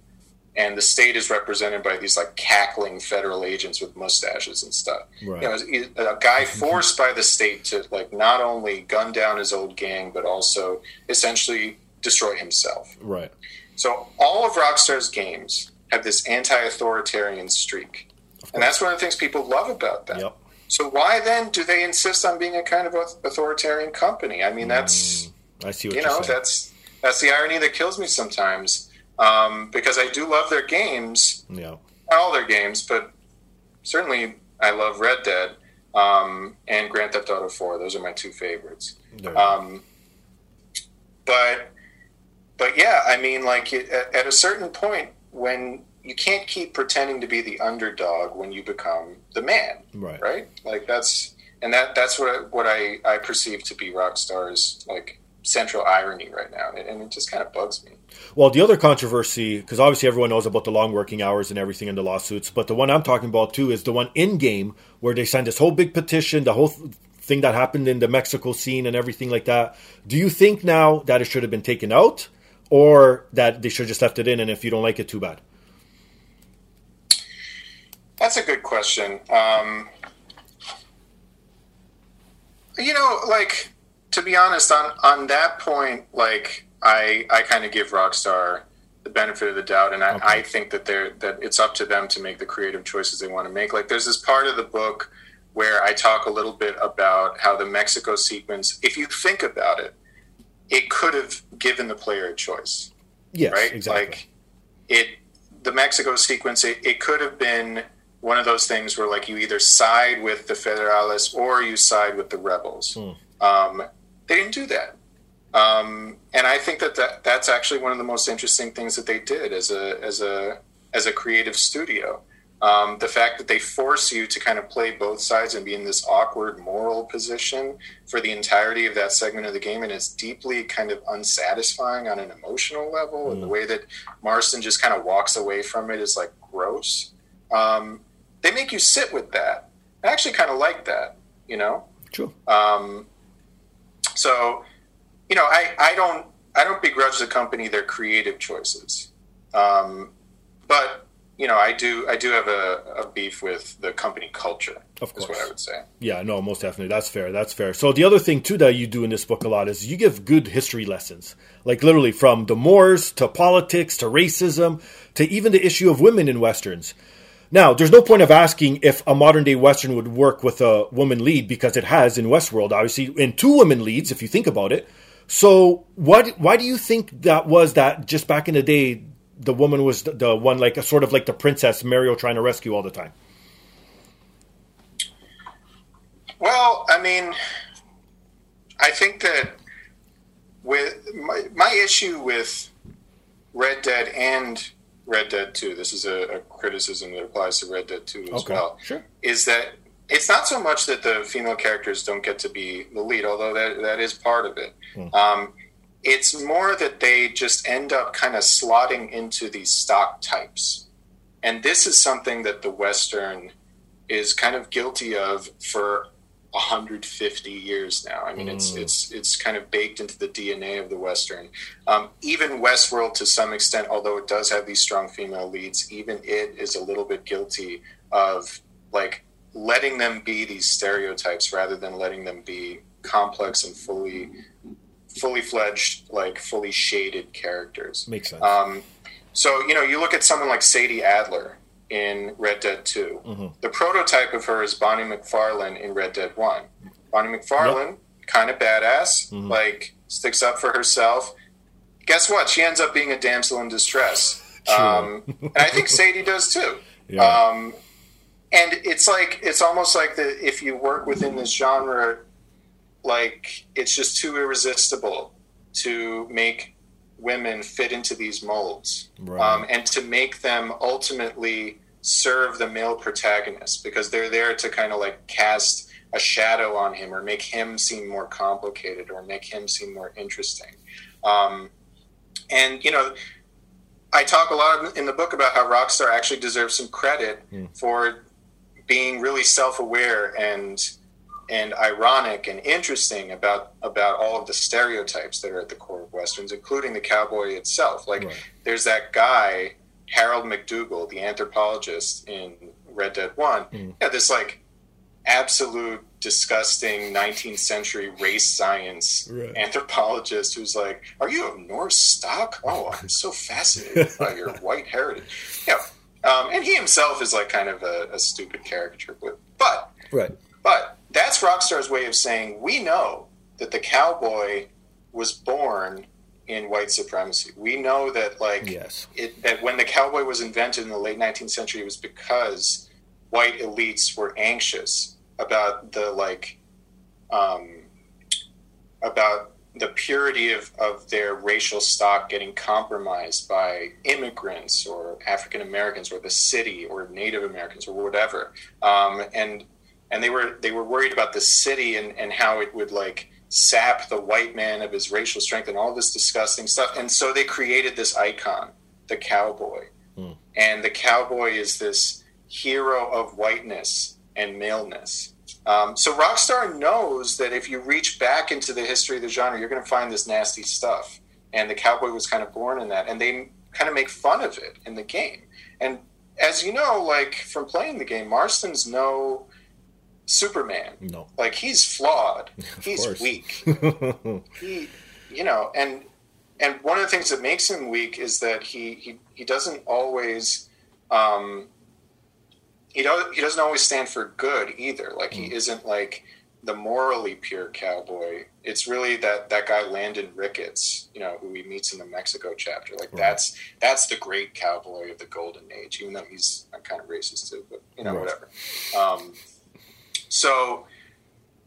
and the state is represented by these like cackling federal agents with mustaches and stuff. Right. You know, a guy forced by the state to like not only gun down his old gang, but also essentially destroy himself. Right. So all of Rockstar's games have this anti-authoritarian streak, and that's one of the things people love about them. Yep. So why then do they insist on being a kind of authoritarian company? I mean, that's I see what you know saying. that's that's the irony that kills me sometimes um, because I do love their games, yeah. not all their games, but certainly I love Red Dead um, and Grand Theft Auto Four. Those are my two favorites. There you go. Um, but but yeah, I mean, like at a certain point when you can't keep pretending to be the underdog when you become the man, Right. Right? Like that's and that that's what I, what I I perceive to be Rockstar's like central irony right now, and, and it just kind of bugs me. Well, the other controversy, because obviously everyone knows about the long working hours and everything in the lawsuits, but the one I'm talking about too is the one in game where they signed this whole big petition, the whole th- thing that happened in the Mexico scene and everything like that. Do you think now that it should have been taken out, or that they should just left it in, and if you don't like it, too bad? That's a good question. Um, you know, like to be honest, on on that point, like I I kind of give Rockstar the benefit of the doubt, and I, Okay. I think that they're that it's up to them to make the creative choices they want to make. Like there's this part of the book where I talk a little bit about how the Mexico sequence, if you think about it, it could have given the player a choice Yes, right? exactly. Like it, the Mexico sequence, it, it could have been one of those things where like you either side with the Federales or you side with the rebels. Um, they didn't do that, um, and I think that, that that's actually one of the most interesting things that they did as a as a as a creative studio. Um, the fact that they force you to kind of play both sides and be in this awkward moral position for the entirety of that segment of the game, and it's deeply kind of unsatisfying on an emotional level. And the way that Marston just kind of walks away from it is like gross. Um, they make you sit with that. I actually kind of like that, you know. True. Um, so, you know, I, I don't I don't begrudge the company their creative choices, um, but you know, I do I do have a, a beef with the company culture. Of is what. I would say. Yeah, no, most definitely. That's fair. That's fair. So the other thing too that you do in this book a lot is you give good history lessons. Like literally from the Moors to politics to racism to even the issue of women in westerns. Now, there's no point of asking if a modern day western would work with a woman lead because it has in Westworld, obviously, in two women leads if you think about it. So, what why do you think that was that just back in the day the woman was the, the one like a sort of like the princess Mario trying to rescue all the time? Well, I mean, I think that with my, my issue with Red Dead and Red Dead 2, this is a, a criticism that applies to Red Dead 2 as Okay, well, sure. is that it's not so much that the female characters don't get to be the lead, although that, that is part of it. Um, it's more that they just end up kind of slotting into these stock types. And this is something that the Western is kind of guilty of for 150 years now. I mean, it's it's it's kind of baked into the DNA of the Western. Um, even Westworld, to some extent, although it does have these strong female leads, even it is a little bit guilty of like letting them be these stereotypes rather than letting them be complex and fully fully fledged, like fully shaded characters. Makes sense. Um, so you know, you look at someone like Sadie Adler in Red Dead 2 The prototype of her is Bonnie McFarlane in Red Dead One. Bonnie McFarlane kind of badass, mm-hmm. like sticks up for herself. Guess what? She ends up being a damsel in distress. Um, and I think Sadie does too. Yeah. Um, and it's like it's almost like the if you work within this genre, like it's just too irresistible to make women fit into these molds, right. um, and to make them ultimately serve the male protagonist because they're there to kind of like cast a shadow on him or make him seem more complicated or make him seem more interesting. Um, and you know, I talk a lot in the book about how Rockstar actually deserves some credit mm. for being really self-aware and and ironic and interesting about about all of the stereotypes that are at the core of westerns, including the cowboy itself. Like, right. there's that guy Harold MacDougal, the anthropologist in Red Dead One. Mm. Yeah, this like absolute disgusting 19th century race science right. anthropologist who's like, "Are you of Norse stock? Oh, I'm so fascinated by your white heritage." Yeah, um, and he himself is like kind of a, a stupid caricature, but but right. But that's Rockstar's way of saying we know that the cowboy was born in white supremacy. We know that like yes. it, that when the cowboy was invented in the late 19th century, it was because white elites were anxious about the like um, about the purity of, of their racial stock getting compromised by immigrants or African Americans or the city or Native Americans or whatever. Um, and and they were they were worried about the city and, and how it would like sap the white man of his racial strength and all this disgusting stuff. And so they created this icon, the cowboy. Mm. And the cowboy is this hero of whiteness and maleness. Um, so Rockstar knows that if you reach back into the history of the genre, you're going to find this nasty stuff. And the cowboy was kind of born in that. And they kind of make fun of it in the game. And as you know, like from playing the game, Marston's no Superman. No. Like he's flawed. He's weak. he you know, and and one of the things that makes him weak is that he he, he doesn't always um he don't he doesn't always stand for good either. Like mm. he isn't like the morally pure cowboy. It's really that that guy Landon Ricketts, you know, who he meets in the Mexico chapter. Like right. that's that's the great cowboy of the golden age. Even though he's kind of racist too, but you know, right. whatever. Um, so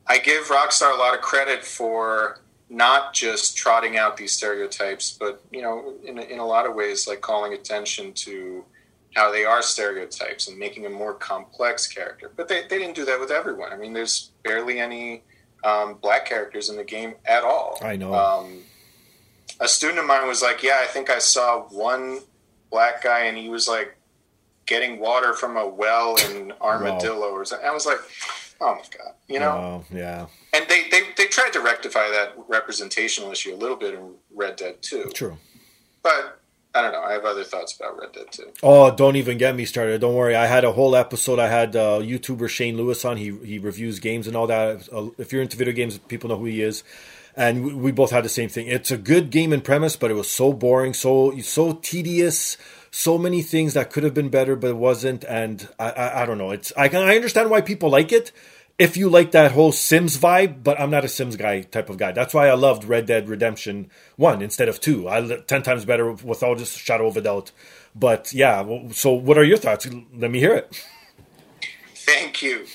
I give Rockstar a lot of credit for not just trotting out these stereotypes, but you know, in in a lot of ways, like calling attention to how they are stereotypes and making a more complex character. But they, they didn't do that with everyone. I mean, there's barely any um, black characters in the game at all. I know. Um, a student of mine was like, "Yeah, I think I saw one black guy, and he was like getting water from a well in Armadillo wow. or something." I was like, oh my god, you know, oh, yeah. And they, they they tried to rectify that representational issue a little bit in Red Dead too. True, but I don't know. I have other thoughts about Red Dead too. Oh, don't even get me started. Don't worry. I had a whole episode. I had uh, YouTuber Shane Lewis on. He he reviews games and all that. Uh, if you're into video games, people know who he is. And we, we both had the same thing. It's a good game and premise, but it was so boring, so so tedious so many things that could have been better, but it wasn't. And I, I, I don't know. It's I can I understand why people like it if you like that whole Sims vibe, but I'm not a Sims guy type of guy. That's why I loved Red Dead Redemption One instead of Two. I ten times better without just shadow of a doubt. But yeah, so what are your thoughts? Let me hear it. Thank you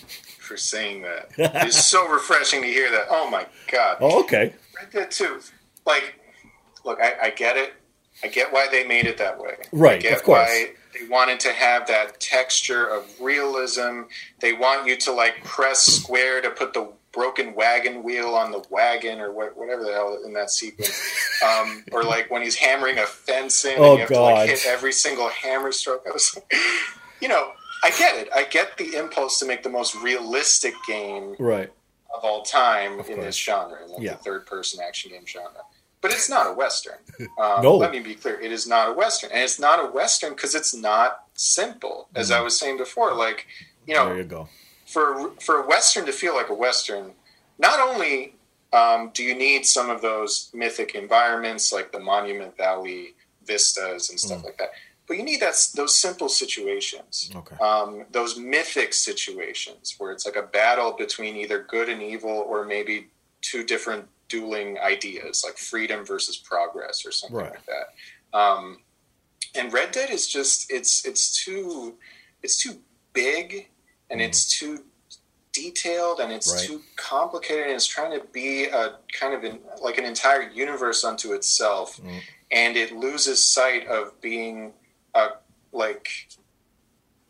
for saying that. it's so refreshing to hear that. Oh my god. Oh, okay. Red Dead Two, like, look, I, I get it. I get why they made it that way. Right, of course. they wanted to have that texture of realism. They want you to like press square to put the broken wagon wheel on the wagon or whatever the hell in that sequence. Um, or like when he's hammering a fence in oh, and you have God. to like hit every single hammer stroke. I was like, you know, I get it. I get the impulse to make the most realistic game right. of all time of in this genre, like yeah. the third person action game genre but it's not a western. Um, no. Let me be clear: it is not a western, and it's not a western because it's not simple. As mm-hmm. I was saying before, like you know, there you go. For for a western to feel like a western, not only um, do you need some of those mythic environments like the Monument Valley vistas and stuff mm. like that, but you need that those simple situations, okay. um, those mythic situations where it's like a battle between either good and evil, or maybe two different dueling ideas, like freedom versus progress or something Right. like that. Um, and Red Dead is just it's it's too it's too big and it's mm-hmm. too detailed and it's Right. too complicated and it's trying to be a kind of an, like an entire universe unto itself mm-hmm. and it loses sight of being a like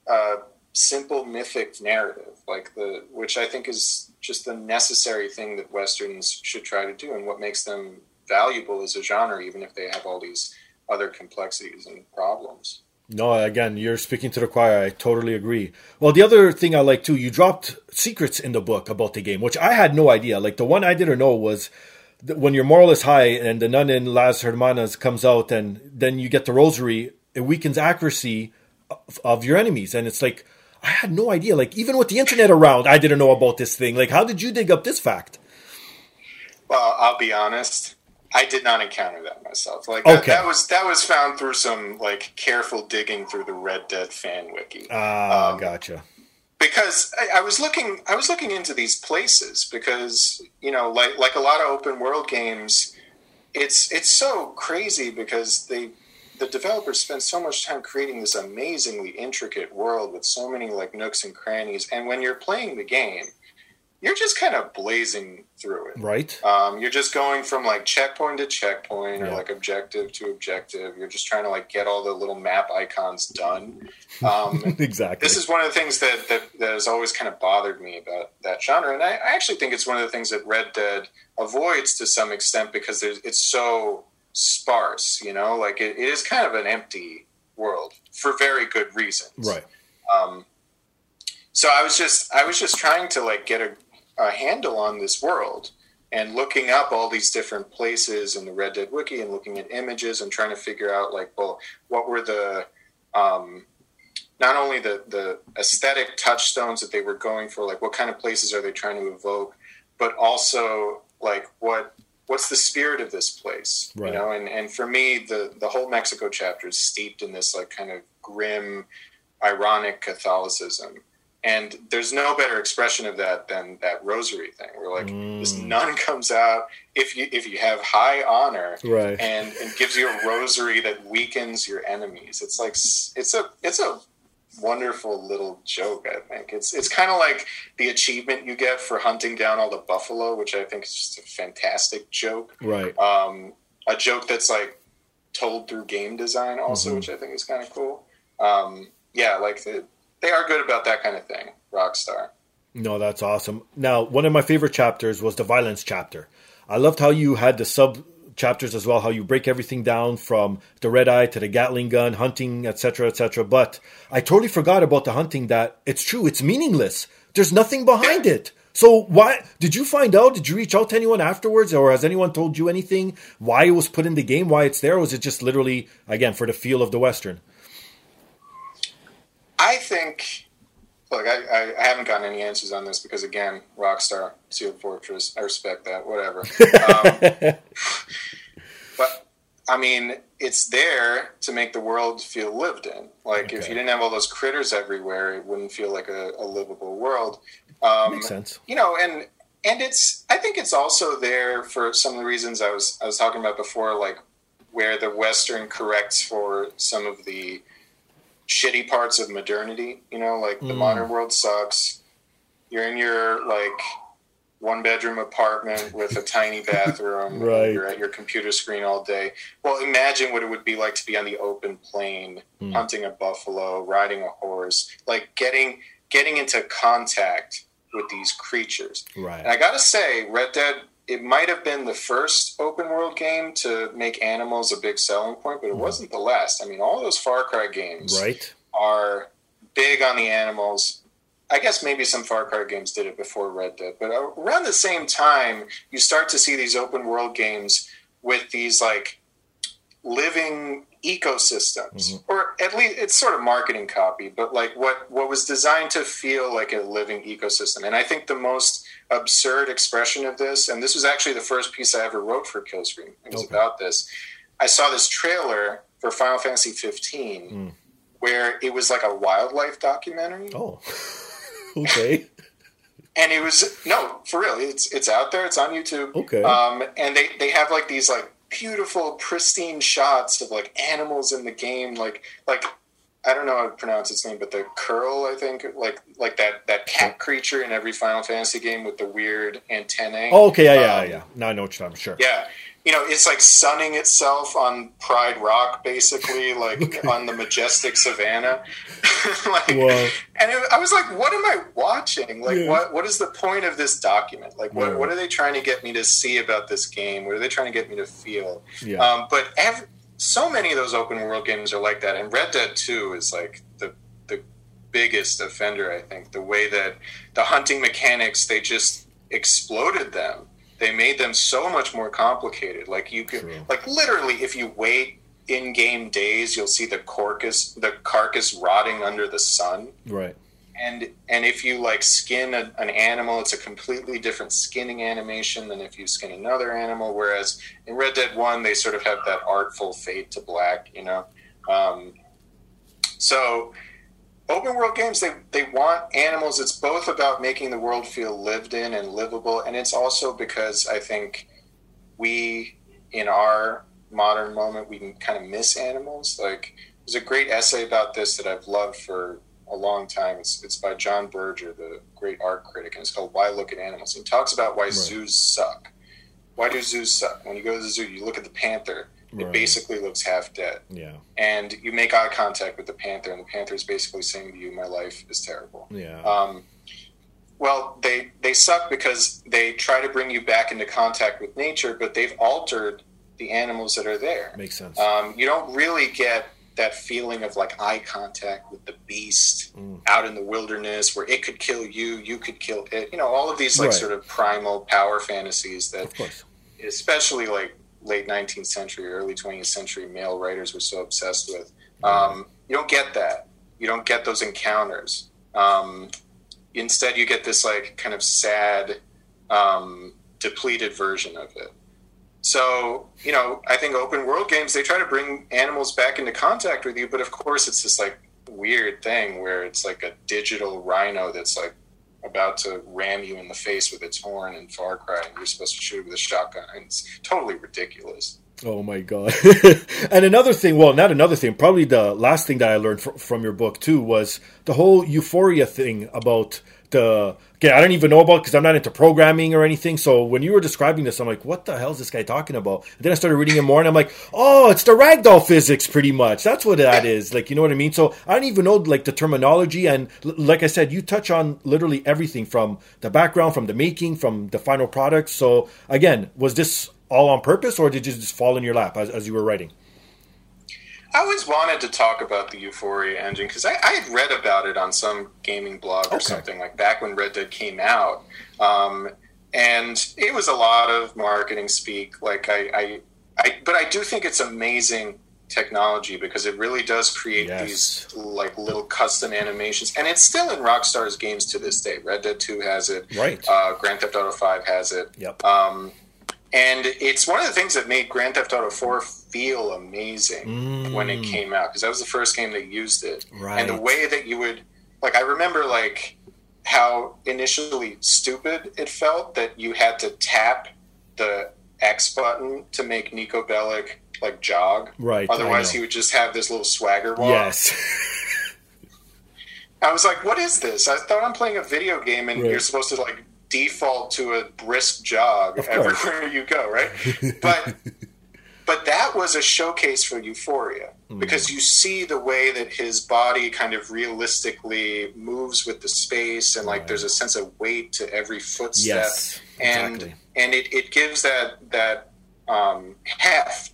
a simple mythic narrative like the which i think is just the necessary thing that westerns should try to do and what makes them valuable as a genre even if they have all these other complexities and problems No, again, you're speaking to the choir. I totally agree. Well, the other thing I like too, you dropped secrets in the book about the game, which I had no idea. Like the one I didn't know was when your moral is high and the nun in Las Hermanas comes out and then you get the rosary, it weakens accuracy of, of your enemies. And it's like, I had no idea. Like even with the internet around, I didn't know about this thing. Like, how did you dig up this fact? well i'll be honest i did not encounter that myself like that, Okay. that was that was found through some like careful digging through the red dead fan wiki Ah, gotcha. because I, I was looking I was looking into these places because you know like like a lot of open world games it's it's so crazy because they the developers spend so much time creating this amazingly intricate world with so many like nooks and crannies and when you're playing the game you're just kind of blazing through it Right? um, you're just going from like checkpoint to checkpoint or like objective to objective you're just trying to like get all the little map icons done um, exactly. this is one of the things that, that, that has always kind of bothered me about that genre and I, I actually think it's one of the things that red dead avoids to some extent because there's, it's so sparse you know like it, it is kind of an empty world for very good reasons right. um, so i was just i was just trying to like get a, a handle on this world and looking up all these different places in the red dead wiki and looking at images and trying to figure out like well what were the um, not only the the aesthetic touchstones that they were going for like what kind of places are they trying to evoke but also like what what's the spirit of this place Right. you know and and for me the the whole mexico chapter is steeped in this like kind of grim ironic catholicism and there's no better expression of that than that rosary thing where like this mm. nun comes out if you if you have high honor Right. and, and gives you a rosary that weakens your enemies it's like it's a it's a wonderful little joke i think it's it's kind of like the achievement you get for hunting down all the buffalo which i think is just a fantastic joke Right. um, a joke that's like told through game design also which i think is kind of cool um, yeah like the, they are good about that kind of thing rockstar No, that's awesome. Now, one of my favorite chapters was the violence chapter. I loved how you had the sub chapters as well, how you break everything down from the red eye to the Gatling gun, hunting, etc., etc. But I totally forgot about the hunting that it's true, it's meaningless. There's nothing behind it. So why did you find out? Did you reach out to anyone afterwards, or has anyone told you anything? Why it was put in the game? Why it's there? Or was it just literally again for the feel of the western? I think. Look, I, I, haven't gotten any answers on this because, again, Rockstar, Sealed Fortress, I respect that, whatever. Um, I mean, it's there to make the world feel lived in. Like, if you didn't have all those critters everywhere, it wouldn't feel like a, a livable world. Um, Makes sense. you know and and it's i think it's also there for some of the reasons i was i was talking about before like where the western corrects for some of the shitty parts of modernity you know like the Mm. modern world sucks you're in your like one bedroom apartment with a tiny bathroom Right. you're at your computer screen all day well imagine what it would be like to be on the open plain Mm. hunting a buffalo riding a horse like getting getting into contact with these creatures Right. and I gotta say, Red Dead, it might have been the first open world game to make animals a big selling point, but it wasn't the last. I mean, all those Far Cry games. Right. are big on the animals. I guess maybe some Far Cry games did it before Red Dead, but around the same time, you start to see these open world games with these like living ecosystems. Mm-hmm. Or at least it's sort of marketing copy but like what what was designed to feel like a living ecosystem. And i think the most absurd expression of this and this was actually the first piece i ever wrote for killscreen. It was Okay. about this. I saw this trailer for final fantasy 15 mm. where it was like a wildlife documentary. Oh. okay. and it was no for real. It's it's out there. It's on YouTube. Okay. Um, and they they have like these like beautiful pristine shots of like animals in the game, like like I don't know how to pronounce its name, but the Coeurl, I think, like like that that cat creature in every Final Fantasy game with the weird antennae. Oh, okay, yeah, yeah, Um, yeah. Now I know what you're talking. Sure. Yeah, you know, it's like sunning itself on Pride Rock, basically, like on the majestic savannah. like, and it, I was like, "What am I watching? Like, Yeah. what what is the point of this document? Like, what Yeah. what are they trying to get me to see about this game? What are they trying to get me to feel?" Yeah. Um, but ev- so many of those open world games are like that, and Red Dead Two is like the the biggest offender. I think the way that the hunting mechanics they just exploded them. They made them so much more complicated. Like you could, True. like literally, if you wait in game days, you'll see the carcass the carcass rotting under the sun Right. and and if you like skin a, an animal it's a completely different skinning animation than if you skin another animal whereas in red dead 1 they sort of have that artful fade to black you know um, so open world games they, they want animals. It's both about making the world feel lived in and livable and it's also because i think we in our modern moment we can kind of miss animals. Like there's a great essay about this that i've loved for a long time. It's, it's by john berger the great art critic and it's called why look at animals? He talks about why zoos suck. Why do zoos suck? When you go to the zoo you look at the panther it basically looks half dead Yeah. and you make eye contact with the panther and the panther is basically saying to you my life is terrible Yeah. um, well, they they suck because they try to bring you back into contact with nature, but they've altered the animals that are there. Makes sense. Um, you don't really get that feeling of like eye contact with the beast Mm. out in the wilderness where it could kill you, you could kill it. You know, all of these like Right. sort of primal power fantasies that especially like late 19th century, early 20th century male writers were so obsessed with. Um, you don't get that. You don't get those encounters. Um, instead, you get this like kind of sad, um, depleted version of it. So, you know, I think open world games, they try to bring animals back into contact with you, but of course, it's this like weird thing where it's like a digital rhino that's like about to ram you in the face with its horn in Far Cry, and you're supposed to shoot it with a shotgun. It's totally ridiculous. Oh my god! and another thing, well, not another thing. Probably the last thing that I learned fr- from your book too was the whole euphoria thing about the. Okay, I don't even know about because I'm not into programming or anything. So when you were describing this, I'm like, what the hell is this guy talking about? And then I started reading it more, and I'm like, oh, it's the ragdoll physics, pretty much. That's what that is. Like, you know what I mean? So I don't even know like the terminology, and l- like I said, you touch on literally everything from the background, from the making, from the final product. So again, was this all on purpose, or did it just fall in your lap as, as you were writing? I always wanted to talk about the Euphoria engine because I, I had read about it on some gaming blog or Okay. something like back when Red Dead came out, um, and it was a lot of marketing speak. Like I, I, I, but I do think it's amazing technology because it really does create Yes. these like little custom animations, and it's still in Rockstar's games to this day. Red Dead Two has it, Right. Uh, Grand Theft Auto Five has it. Yep. Um, and it's one of the things that made Grand Theft Auto 4 feel amazing when it came out because that was the first game that used it. And the way that you would, like, I remember, like, how initially stupid it felt that you had to tap the X button to make Niko Bellic, like, jog. Right, Otherwise, he would just have this little swagger walk. yes. I was like, what is this? I thought I'm playing a video game and Right. you're supposed to like default to a brisk jog everywhere you go, right? But but that was a showcase for euphoria Mm. because you see the way that his body kind of realistically moves with the space and like Right. there's a sense of weight to every footstep yes. and Exactly. and it, it gives that that um, heft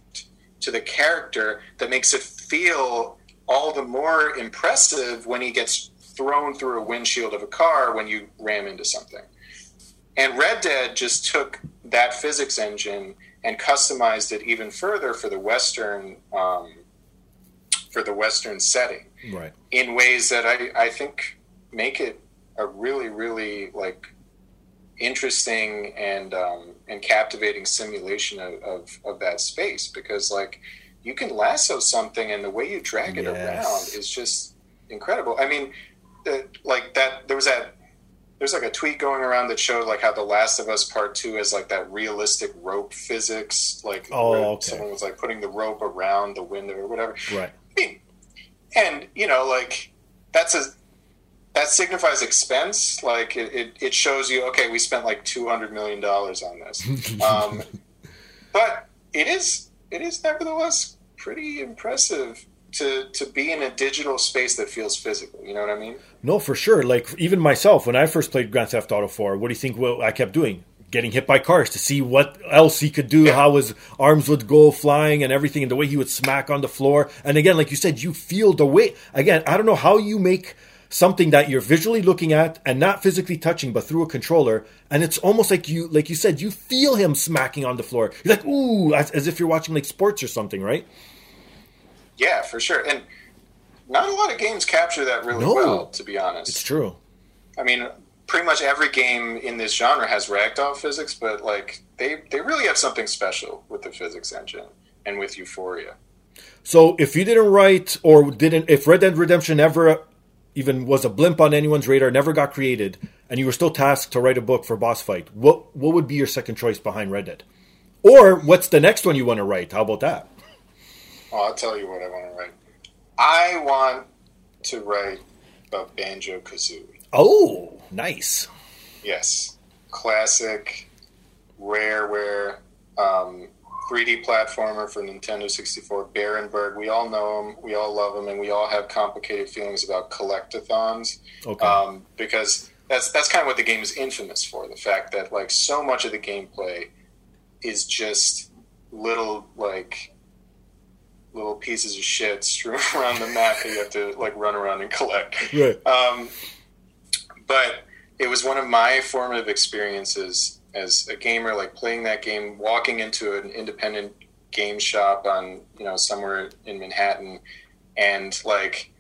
to the character that makes it feel all the more impressive when he gets thrown through a windshield of a car when you ram into something. And Red Dead just took that physics engine and customized it even further for the Western um, for the Western setting Right. in ways that I, I think make it a really, really like interesting and um, and captivating simulation of, of, of that space because like you can lasso something and the way you drag it Yes. around is just incredible. I mean, uh, like that there was that there's like a tweet going around that showed like how The Last of Us Part Two is like that realistic rope physics, like Oh, okay. someone was like putting the rope around the window or whatever. Right. I mean, and you know, like that's a that signifies expense. Like it, it, it shows you, okay, we spent like two hundred million dollars on this, um, but it is it is nevertheless pretty impressive to to be in a digital space that feels physical. You know what I mean? No, for sure. Like even myself, when I first played Grand Theft Auto 4, what do you think what I kept doing? Getting hit by cars to see what else he could do, Yeah. how his arms would go flying and everything, and the way he would smack on the floor. And again, like you said, you feel the weight. Again, I don't know how you make something that you're visually looking at and not physically touching, but through a controller, and it's almost like you, like you said, you feel him smacking on the floor. You're like, ooh, as, as if you're watching like sports or something, right? Yeah, for sure. And not a lot of games capture that really No. well, to be honest. It's true. I mean, pretty much every game in this genre has ragdoll physics, but like they they really have something special with the physics engine and with Euphoria. So if you didn't write or didn't, if Red Dead Redemption ever even was a blimp on anyone's radar, never got created, and you were still tasked to write a book for boss fight, what what would be your second choice behind Red Dead? Or what's the next one you want to write? How about that? Oh, I'll tell you what I want to write. I want to write about Banjo Kazooie. Oh, nice. Yes, classic, rareware, um, 3D platformer for Nintendo 64. Barenberg. We all know him. We all love him, and we all have complicated feelings about collectathons. Okay. um, because that's that's kind of what the game is infamous for. The fact that like so much of the gameplay is just little like little pieces of shit strewn around the map that you have to like run around and collect. Right. Um, but it was one of my formative experiences as a gamer, like playing that game, walking into an independent game shop on you know somewhere in Manhattan, and like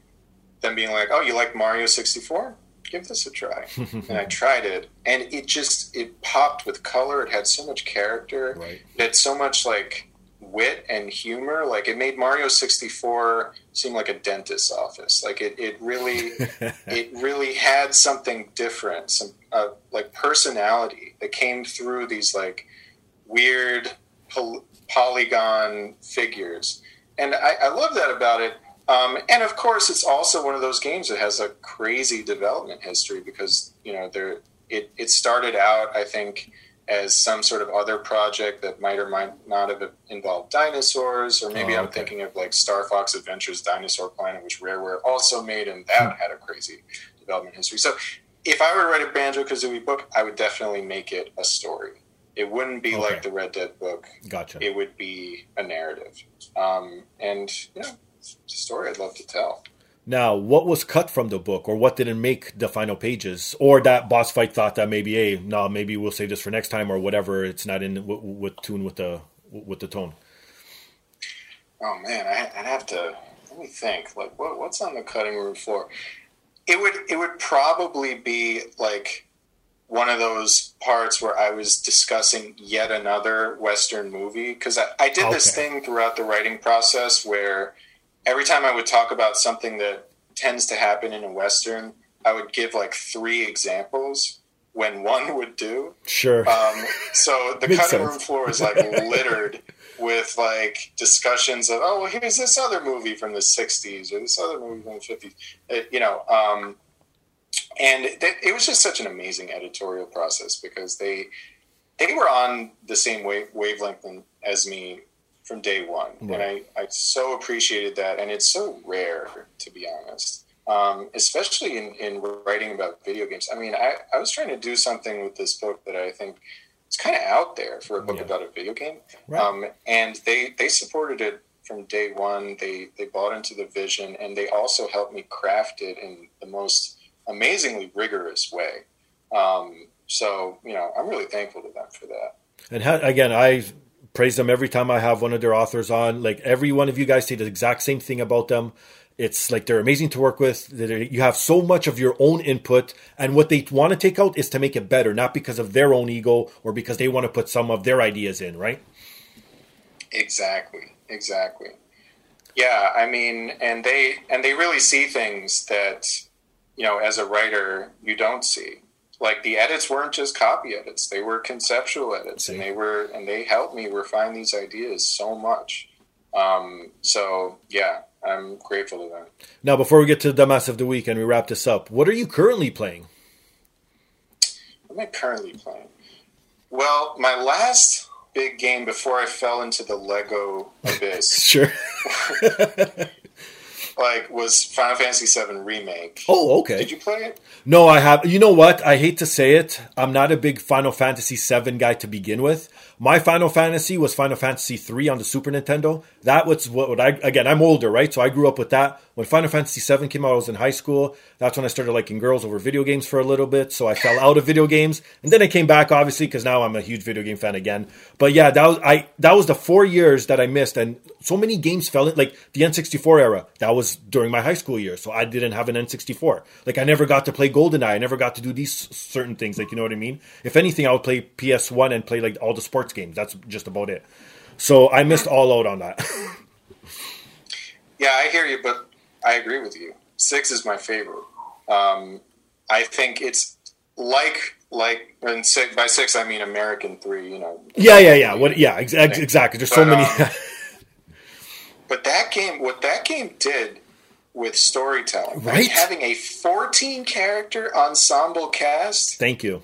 them being like, "Oh, you like Mario 64? Give this a try." and I tried it, and it just it popped with color. It had so much character. Right. It had so much like wit and humor. Like it made Mario 64 seem like a dentist's office. Like it, it really it really had something different, some uh, like personality that came through these like weird pol- polygon figures, and I, I love that about it. Um, and of course, it's also one of those games that has a crazy development history because you know there it it started out, I think. As some sort of other project that might or might not have involved dinosaurs, or maybe Oh, I'm okay. thinking of like Star Fox Adventures Dinosaur Planet, which Rareware also made, and that had a crazy development history. So, if I were to write a Banjo Kazooie book, I would definitely make it a story. It wouldn't be Okay. like the Red Dead book. Gotcha. It would be a narrative, um, and you know, it's a story I'd love to tell. Now, what was cut from the book, or what didn't make the final pages, or that boss fight thought that maybe, hey, no, maybe we'll save this for next time, or whatever. It's not in with, with tune with the with the tone. Oh man, I, I'd have to let me think. Like, what, what's on the cutting room floor? It would it would probably be like one of those parts where I was discussing yet another Western movie because I, I did this thing throughout the writing process where every time I would talk about something that tends to happen in a Western, I would give like three examples when one would do. Sure. Um, so the cutting sense. room floor is like littered with like discussions of oh well here's this other movie from the 60s or this other movie from the 50s Uh, you know um, and it, it was just such an amazing editorial process because they they were on the same wave, wavelength as me from day one. And I, I so appreciated that. And it's so rare to be honest. Um, especially in, in writing about video games. I mean I, I was trying to do something with this book that i think it's kind of out there for a book Yeah. about a video game. Right. um, and they they supported it from day one. They they bought into the vision and they also helped me craft it in the most amazingly rigorous way. Um, so you know i'm really thankful to them for that. And ha- again, I praise them every time I have one of their authors on. Like every one of you guys say the exact same thing about them. It's like they're amazing to work with. You have so much of your own input, and what they want to take out is to make it better, not because of their own ego or because they want to put some of their ideas in. Right? Exactly. Exactly. Yeah, I mean, and they and they really see things that you know as a writer you don't see. Like the edits weren't just copy edits; they were conceptual edits, and they were and they helped me refine these ideas so much. Um, so yeah, I'm grateful to them. Now, before we get to the dumbass of the week and we wrap this up, what are you currently playing? What am I currently playing? Well, my last big game before I fell into the Lego abyss. sure. like was Final Fantasy VII remake. Oh, okay. Did you play it? No, I have. You know what? I hate to say it. I'm not a big Final Fantasy VII guy to begin with. My Final Fantasy was Final Fantasy III on the Super Nintendo. That was what I again. I'm older, right? So I grew up with that. When Final Fantasy VII came out, I was in high school. That's when I started liking girls over video games for a little bit. So I fell out of video games, and then I came back, obviously, because now I'm a huge video game fan again. But yeah, that was I. That was the four years that I missed, and so many games fell in. Like the N64 era, that was during my high school years, so I didn't have an N64. Like I never got to play GoldenEye. I never got to do these certain things. Like you know what I mean? If anything, I would play PS1 and play like all the sports games. That's just about it. So I missed all out on that. yeah, I hear you, but I agree with you. Six is my favorite. Um, I think it's like like and six, by six I mean American three. You know. Yeah, yeah, yeah. What? Yeah, ex- exactly. There's so many. Um, but that game, what that game did with storytelling, right? Like having a 14 character ensemble cast. Thank you.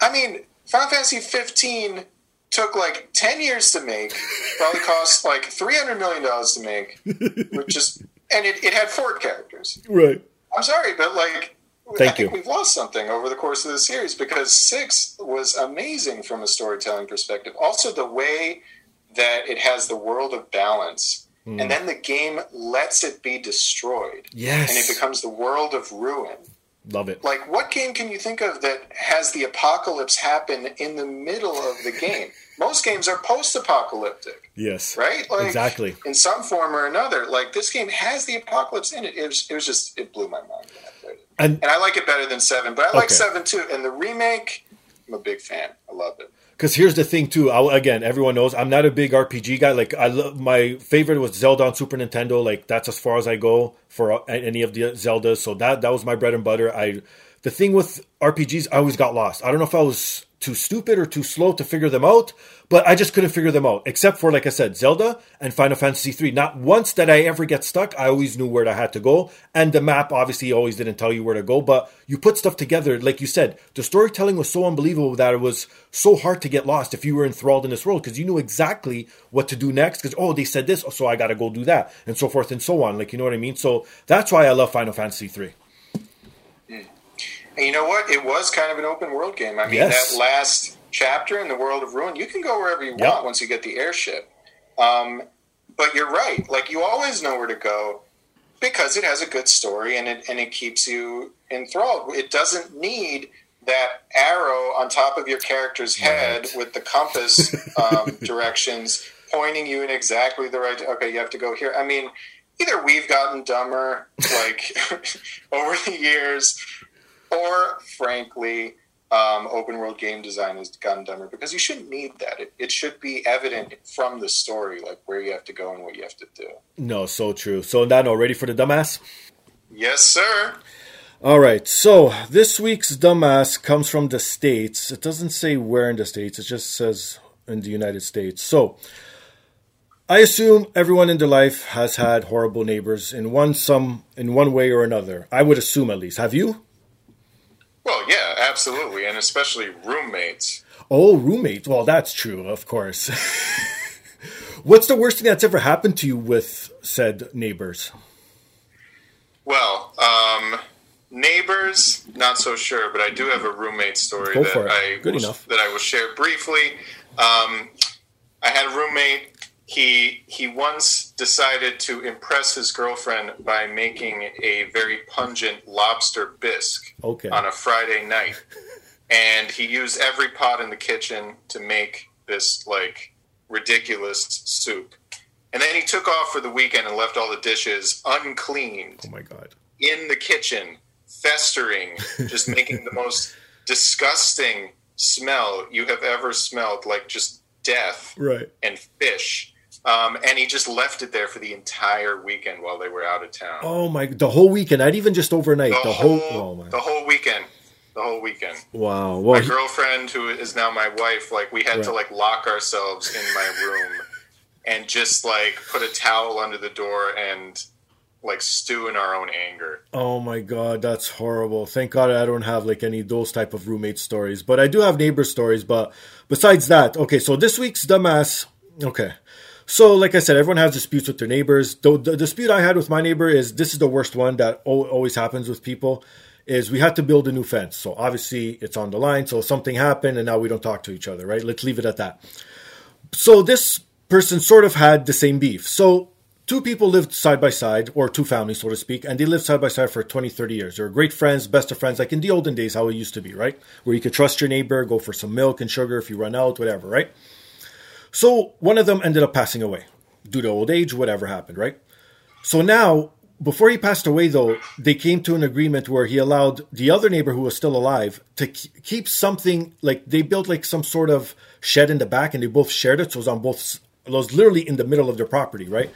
I mean, Final Fantasy 15 took like 10 years to make, probably cost like $300 million to make, which is, and it, it had four characters. Right. I'm sorry, but like, Thank I think you. we've lost something over the course of the series because six was amazing from a storytelling perspective. Also, the way that it has the world of balance, mm. and then the game lets it be destroyed. Yes. And it becomes the world of ruin. Love it. Like, what game can you think of that has the apocalypse happen in the middle of the game? Most games are post-apocalyptic. Yes. Right. Like, exactly. In some form or another. Like this game has the apocalypse in it. It was, it was just it blew my mind when I played it. And, and I like it better than seven, but I like okay. seven too. And the remake, I'm a big fan. I love it. Because here's the thing too. I, again, everyone knows I'm not a big RPG guy. Like I love my favorite was Zelda on Super Nintendo. Like that's as far as I go for uh, any of the uh, Zeldas. So that that was my bread and butter. I the thing with RPGs, I always got lost. I don't know if I was too stupid or too slow to figure them out, but I just couldn't figure them out. Except for, like I said, Zelda and Final Fantasy III. Not once did I ever get stuck. I always knew where I had to go. And the map obviously always didn't tell you where to go, but you put stuff together. Like you said, the storytelling was so unbelievable that it was so hard to get lost if you were enthralled in this world because you knew exactly what to do next. Because, oh, they said this, oh, so I got to go do that, and so forth and so on. Like, you know what I mean? So that's why I love Final Fantasy III. And you know what? It was kind of an open world game. I mean, yes. that last chapter in the world of ruin, you can go wherever you yep. want once you get the airship. Um, but you're right. Like you always know where to go because it has a good story and it and it keeps you enthralled. It doesn't need that arrow on top of your character's head right. with the compass um, directions pointing you in exactly the right. Okay, you have to go here. I mean, either we've gotten dumber like over the years or frankly, um, open world game design is gun dumber because you shouldn't need that. It, it, should be evident from the story, like where you have to go and what you have to do. No, so true. So, Nano, ready for the dumbass? Yes, sir. All right. So, this week's dumbass comes from the States. It doesn't say where in the States, it just says in the United States. So, I assume everyone in their life has had horrible neighbors in one some in one way or another. I would assume at least. Have you? Well, yeah, absolutely, and especially roommates. Oh, roommates. Well, that's true, of course. What's the worst thing that's ever happened to you with said neighbors? Well, um, neighbors, not so sure, but I do have a roommate story Go that I will, that I will share briefly. Um, I had a roommate he he once decided to impress his girlfriend by making a very pungent lobster bisque okay. on a Friday night, and he used every pot in the kitchen to make this like ridiculous soup. And then he took off for the weekend and left all the dishes uncleaned. Oh my god! In the kitchen, festering, just making the most disgusting smell you have ever smelled, like just death right. and fish um, and he just left it there for the entire weekend while they were out of town. Oh my! The whole weekend, not even just overnight. The, the whole, whole oh the whole weekend. the whole weekend. Wow. Well, my he- girlfriend, who is now my wife, like we had to like lock ourselves in my room and just like put a towel under the door and like stew in our own anger. Oh my god, that's horrible. Thank God I don't have like any of those type of roommate stories, but I do have neighbor stories. But besides that, okay, so this week's dumbass. Okay, so like I said, everyone has disputes with their neighbors. The, the dispute I had with my neighbor is this is the worst one that al- always happens with people. Is we had to build a new fence. So obviously it's on the line. So something happened, and now we don't talk to each other, right? Let's leave it at that. So this person sort of had the same beef. So two people lived side by side, or two families, so to speak, and they lived side by side for 20, 30 years. They were great friends, best of friends, like in the olden days, how it used to be, right? Where you could trust your neighbor, go for some milk and sugar if you run out, whatever, right? So one of them ended up passing away due to old age, whatever happened, right? So now, before he passed away, though, they came to an agreement where he allowed the other neighbor who was still alive to keep something like they built like some sort of shed in the back, and they both shared it. So it was on both. It was literally in the middle of their property, right?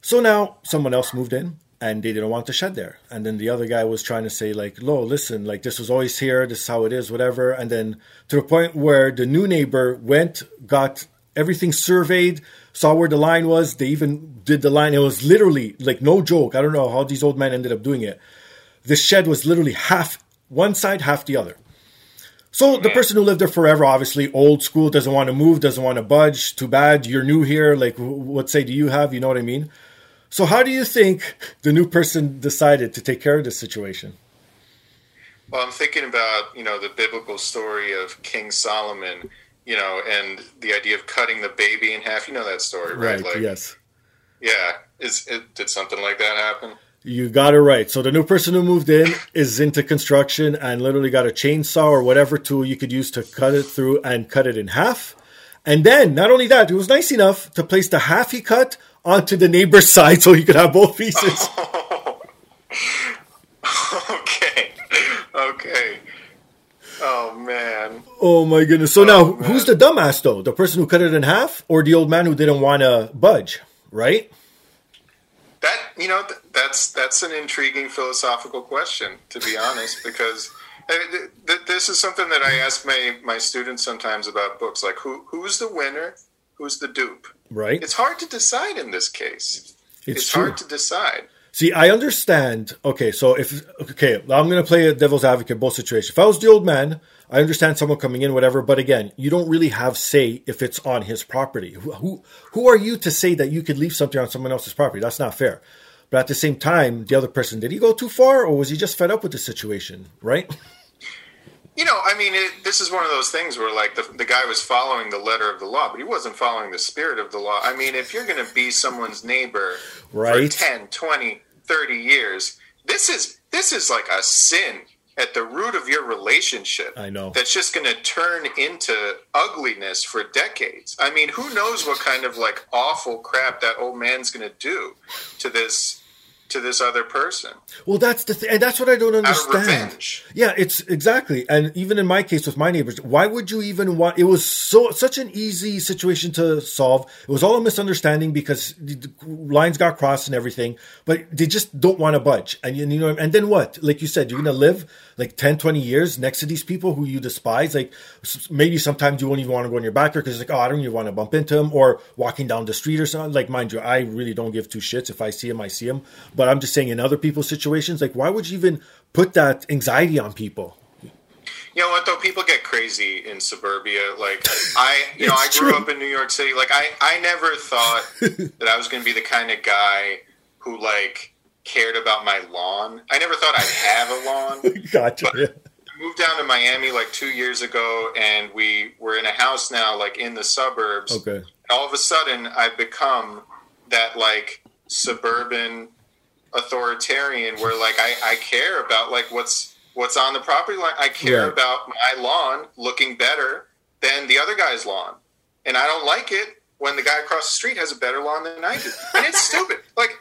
So now someone else moved in and they didn't want the shed there. And then the other guy was trying to say, like, Lo, listen, like this was always here, this is how it is, whatever. And then to the point where the new neighbor went, got everything surveyed, saw where the line was. They even did the line. It was literally like no joke. I don't know how these old men ended up doing it. The shed was literally half one side, half the other. So the person who lived there forever, obviously old school, doesn't want to move, doesn't want to budge. Too bad you're new here. Like, what say do you have? You know what I mean? So how do you think the new person decided to take care of this situation? Well, I'm thinking about you know the biblical story of King Solomon, you know, and the idea of cutting the baby in half. You know that story, right? Right. yes. Yeah. Is it did something like that happen? You got it right. So the new person who moved in is into construction and literally got a chainsaw or whatever tool you could use to cut it through and cut it in half. And then, not only that, it was nice enough to place the half he cut onto the neighbor's side so he could have both pieces. okay. Okay. Oh man. Oh my goodness. So oh, now, man. who's the dumbass though? The person who cut it in half or the old man who didn't want to budge, right? That you know th- that's that's an intriguing philosophical question to be honest because th- th- this is something that I ask my my students sometimes about books like who who's the winner, who's the dupe. Right? It's hard to decide in this case. It's It's, hard to decide. See, I understand. Okay, so if okay, I'm going to play a devil's advocate both situations. If I was the old man, I understand someone coming in, whatever. But again, you don't really have say if it's on his property. Who who, who are you to say that you could leave something on someone else's property? That's not fair. But at the same time, the other person did he go too far, or was he just fed up with the situation? Right? You know, I mean, it, this is one of those things where, like, the, the guy was following the letter of the law, but he wasn't following the spirit of the law. I mean, if you're going to be someone's neighbor Right. for 10, 20, 30 years, this is this is like a sin at the root of your relationship. I know. That's just going to turn into ugliness for decades. I mean, who knows what kind of like awful crap that old man's going to do to this to this other person Well, that's the thing, and that's what I don't understand. Yeah, it's exactly, and even in my case with my neighbors, why would you even want? It was so such an easy situation to solve. It was all a misunderstanding because the the lines got crossed and everything, but they just don't want to budge. And you you know, and then what? Like you said, you're gonna live like 10, 20 years next to these people who you despise. Like maybe sometimes you won't even want to go in your backyard because like, oh, I don't even want to bump into him, or walking down the street or something. Like, mind you, I really don't give two shits if I see him, I see him. But I'm just saying, in other people's situations, like, why would you even put that anxiety on people? You know what though? People get crazy in suburbia. Like I, you know, I grew true. up in New York City. Like I, I never thought that I was going to be the kind of guy who like cared about my lawn. I never thought I'd have a lawn. gotcha. Yeah. I moved down to Miami like two years ago, and we were in a house now, like in the suburbs. Okay. And all of a sudden, I've become that like suburban authoritarian, where like I, I care about like what's what's on the property line. I care Right. about my lawn looking better than the other guy's lawn, and I don't like it when the guy across the street has a better lawn than I do, and it's stupid. Like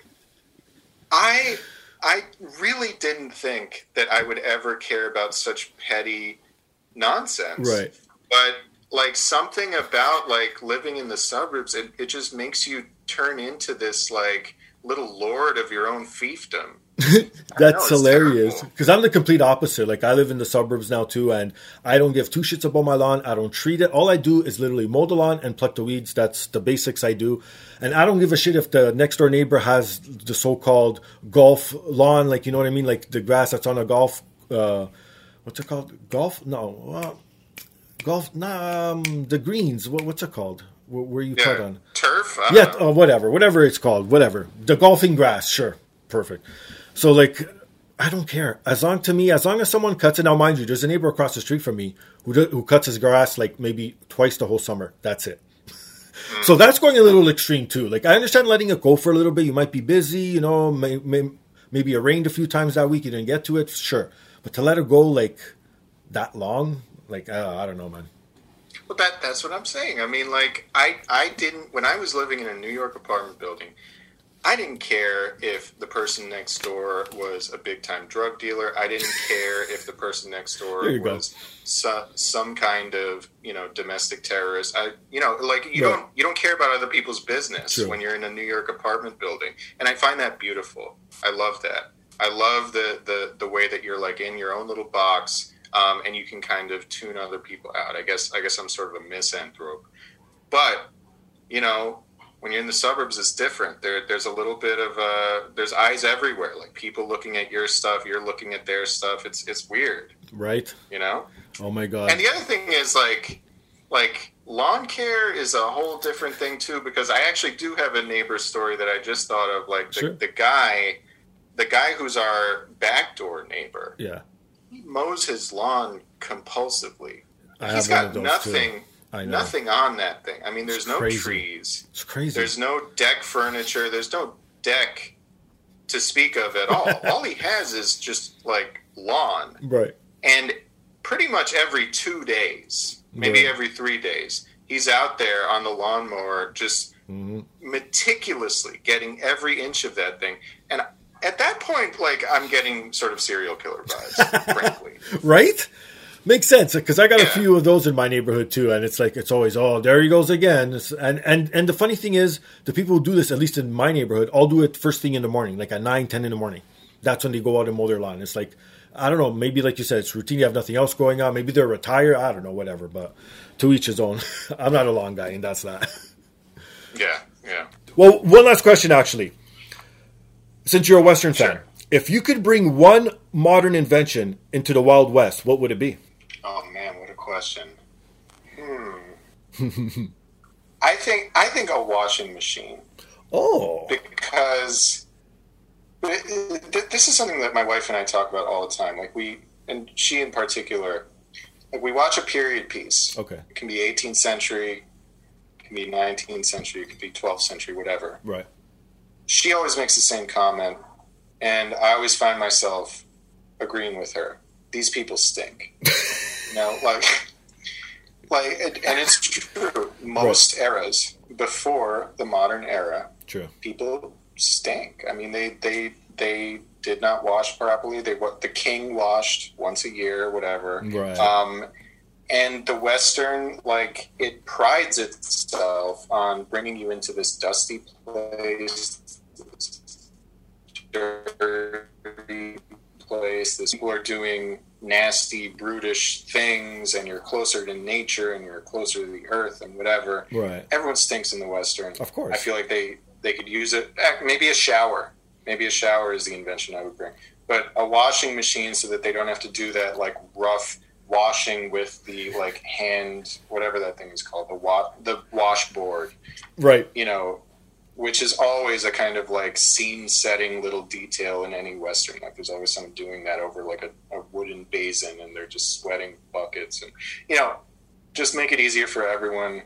I I really didn't think that I would ever care about such petty nonsense. Right. But like something about like living in the suburbs, it, it just makes you turn into this like little lord of your own fiefdom. That's know, hilarious because I'm the complete opposite. Like I live in the suburbs now too, and I don't give two shits about my lawn. I don't treat it. All I do is literally mow the lawn and pluck the weeds. That's the basics I do, and I don't give a shit if the next door neighbor has the so-called golf lawn, like you know what I mean, like the grass that's on a golf. Uh, what's it called? Golf? No, uh, golf. Nah, um, the greens. What, what's it called? Where, you cut Yeah, on? turf. Don't Yeah, uh, whatever, whatever it's called, whatever. The golfing grass, sure, perfect. So like, I don't care as long to me as long as someone cuts it. Now, mind you, there's a neighbor across the street from me who do, who cuts his grass like maybe twice the whole summer. That's it. So that's going a little extreme too. Like I understand letting it go for a little bit. You might be busy, you know, may, may, maybe it rained a few times that week. You didn't get to it, sure. But to let it go like that long, like uh, I don't know, man. Well, that that's what I'm saying. I mean, like I I didn't when I was living in a New York apartment building. I didn't care if the person next door was a big time drug dealer. I didn't care if the person next door There you go. was so, some kind of you know domestic terrorist. I you know like you Right. don't you don't care about other people's business True. when you're in a New York apartment building, and I find that beautiful. I love that. I love the the the way that you're like in your own little box, um, and you can kind of tune other people out. I guess I guess I'm sort of a misanthrope, but you know when you're in the suburbs it's different there there's a little bit of uh there's eyes everywhere like people looking at your stuff you're looking at their stuff it's it's weird Right? you know Oh my god. and the other thing is like like lawn care is a whole different thing too because i actually do have a neighbor story that i just thought of like the, Sure. the guy the guy who's our backdoor neighbor yeah, he mows his lawn compulsively I he's got nothing. Nothing on that thing i mean there's It's no crazy. trees It's crazy. there's no deck furniture. There's no deck to speak of at all. all he has is just like lawn. right. And pretty much every two days, maybe every three days, he's out there on the lawnmower just hmm meticulously getting every inch of that thing. And at that point, like, I'm getting sort of serial killer vibes, frankly. Right? Makes sense because I got a few of those in my neighborhood too, and it's like it's always oh there he goes again. And and and the funny thing is, the people who do this, at least in my neighborhood, all do it first thing in the morning, like at nine, ten in the morning. That's when they go out and mow their lawn. It's like I don't know, maybe like you said, it's routine. You have nothing else going on. Maybe they're retired. I don't know, whatever. But to each his own. I'm not a lawn guy, and that's that. Yeah, yeah. Well, one last question, actually. Since you're a Western fan, if you could bring one modern invention into the Wild West, what would it be? Oh man, what a question. Hmm. I think I think a washing machine. Oh, because th- th- this is something that my wife and I talk about all the time. Like we, and she in particular, like we watch a period piece. okay, It can be 18th century, it can be 19th century, it could be 12th century, whatever. right. She always makes the same comment, and I always find myself agreeing with her. These people stink. you know, like, like, and and it's true. Most eras before the modern era, True. people stink. I mean, they they they did not wash properly. They what the king washed once a year, whatever. Right. Um, and the Western, like, it prides itself on bringing you into this dusty place, this dirty place. This people are doing nasty, brutish things, and you're closer to nature, and you're closer to the earth, and whatever Right. everyone stinks in the western. Of course. I feel like they they could use it. Maybe a shower. Maybe a shower is the invention I would bring. But a washing machine so that they don't have to do that like rough washing with the like hand whatever that thing is called the wa- the washboard. Right. You know, which is always a kind of like scene setting little detail in any western. Like there's always someone doing that over like a, a wooden basin and they're just sweating buckets and you know just make it easier for everyone.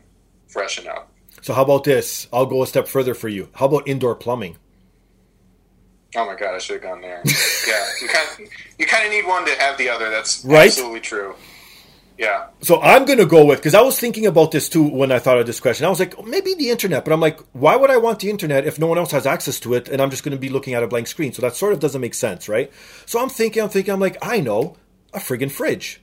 Freshen up. So how about this? I'll go a step further for you. How about indoor plumbing? Oh my god, I should have gone there. yeah, you kind of, you kind of need one to have the other. That's Right? absolutely true. Yeah, So I'm going to go with because I was thinking about this too when I thought of this question. I was like, oh, maybe the internet, but I'm like, why would I want the internet if no one else has access to it and I'm just going to be looking at a blank screen? So that sort of doesn't make sense, right? So I'm thinking, I'm thinking, I'm like, I know a friggin' fridge.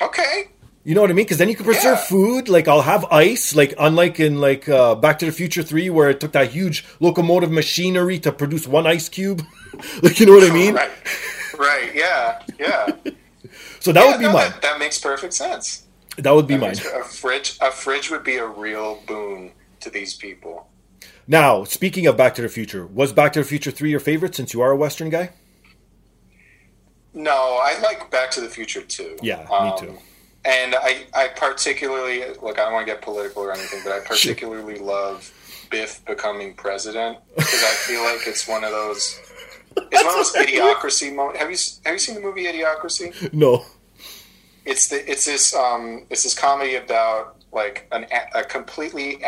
okay. You know what I mean? Because then you can preserve Yeah. food. Like I'll have ice. Like unlike in like uh, Back to the Future Three, where it took that huge locomotive machinery to produce one ice cube. like you know what I mean? Right. Right. Yeah. Yeah. So that Yeah, would be no, mine. That, that makes perfect sense. That would be That mine. makes- A fridge. A fridge would be a real boon to these people. Now, speaking of Back to the Future, was Back to the Future Three your favorite since you are a Western guy? No, I like Back to the Future too. Yeah, me Um, too. And I, I particularly look. I don't want to get political or anything, but I particularly love Biff becoming president because I feel like it's one of those. It's one of those idiocracy moments. Have you have you seen the movie Idiocracy? No. It's the it's this um it's this comedy about like an a, a completely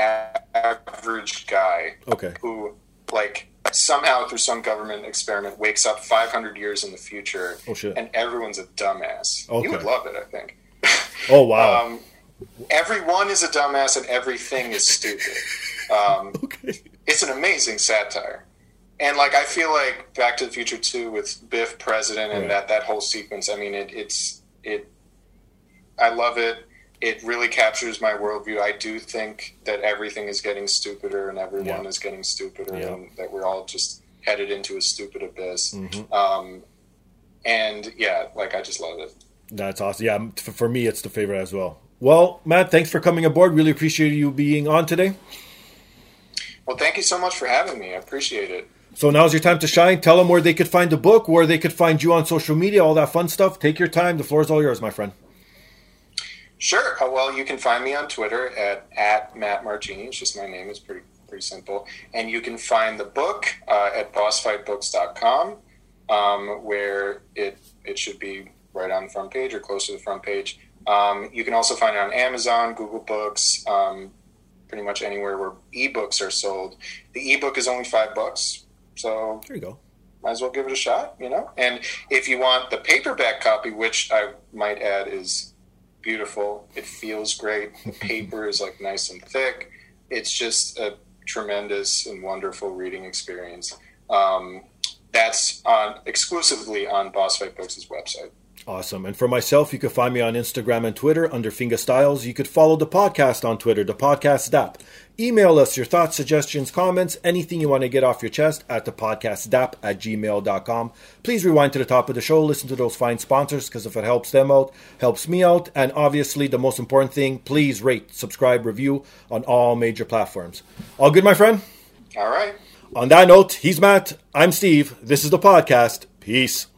average guy Okay. who like somehow through some government experiment wakes up 500 years in the future Oh, shit. and everyone's a dumbass Okay. you would love it i think Oh wow. um, everyone is a dumbass and everything is stupid um, okay. it's an amazing satire and like i feel like back to the future 2 with biff president and Right. that that whole sequence i mean it, it's it i love it it really captures my worldview i do think that everything is getting stupider and everyone Yeah. is getting stupider Yeah. and that we're all just headed into a stupid abyss Mhm. um, and yeah like i just love it That's awesome. Yeah, for me, it's the favorite as well. Well, Matt, thanks for coming aboard. Really appreciate you being on today. well thank you so much for having me i appreciate it So now's your time to shine. Tell them where they could find the book, where they could find you on social media, all that fun stuff. Take your time. The floor is all yours, my friend. Sure. Uh, well, you can find me on Twitter at, at Matt Margini. It's just my name. It's pretty pretty simple. And you can find the book uh, at bossfightbooks.com, um, where it it should be right on the front page or close to the front page. Um, you can also find it on Amazon, Google Books, um, pretty much anywhere where ebooks are sold. The ebook is only five bucks, so There you go. might as well give it a shot, you know. And if you want the paperback copy, which I might add is beautiful, it feels great. The paper is like nice and thick. It's just a tremendous and wonderful reading experience. Um, that's on exclusively on Boss Fight Books' website. Awesome. And for myself, you can find me on Instagram and Twitter under Fingastylz. You could follow the podcast on Twitter, the podcast DAP. Email us your thoughts, suggestions, comments, anything you want to get off your chest at the podcast DAP at gmail.com. Please rewind to the top of the show, listen to those fine sponsors because if it helps them out, helps me out. And obviously, the most important thing, please rate, subscribe, review on all major platforms. All good, my friend? All right. On that note, he's Matt. I'm Steve. This is the podcast. Peace.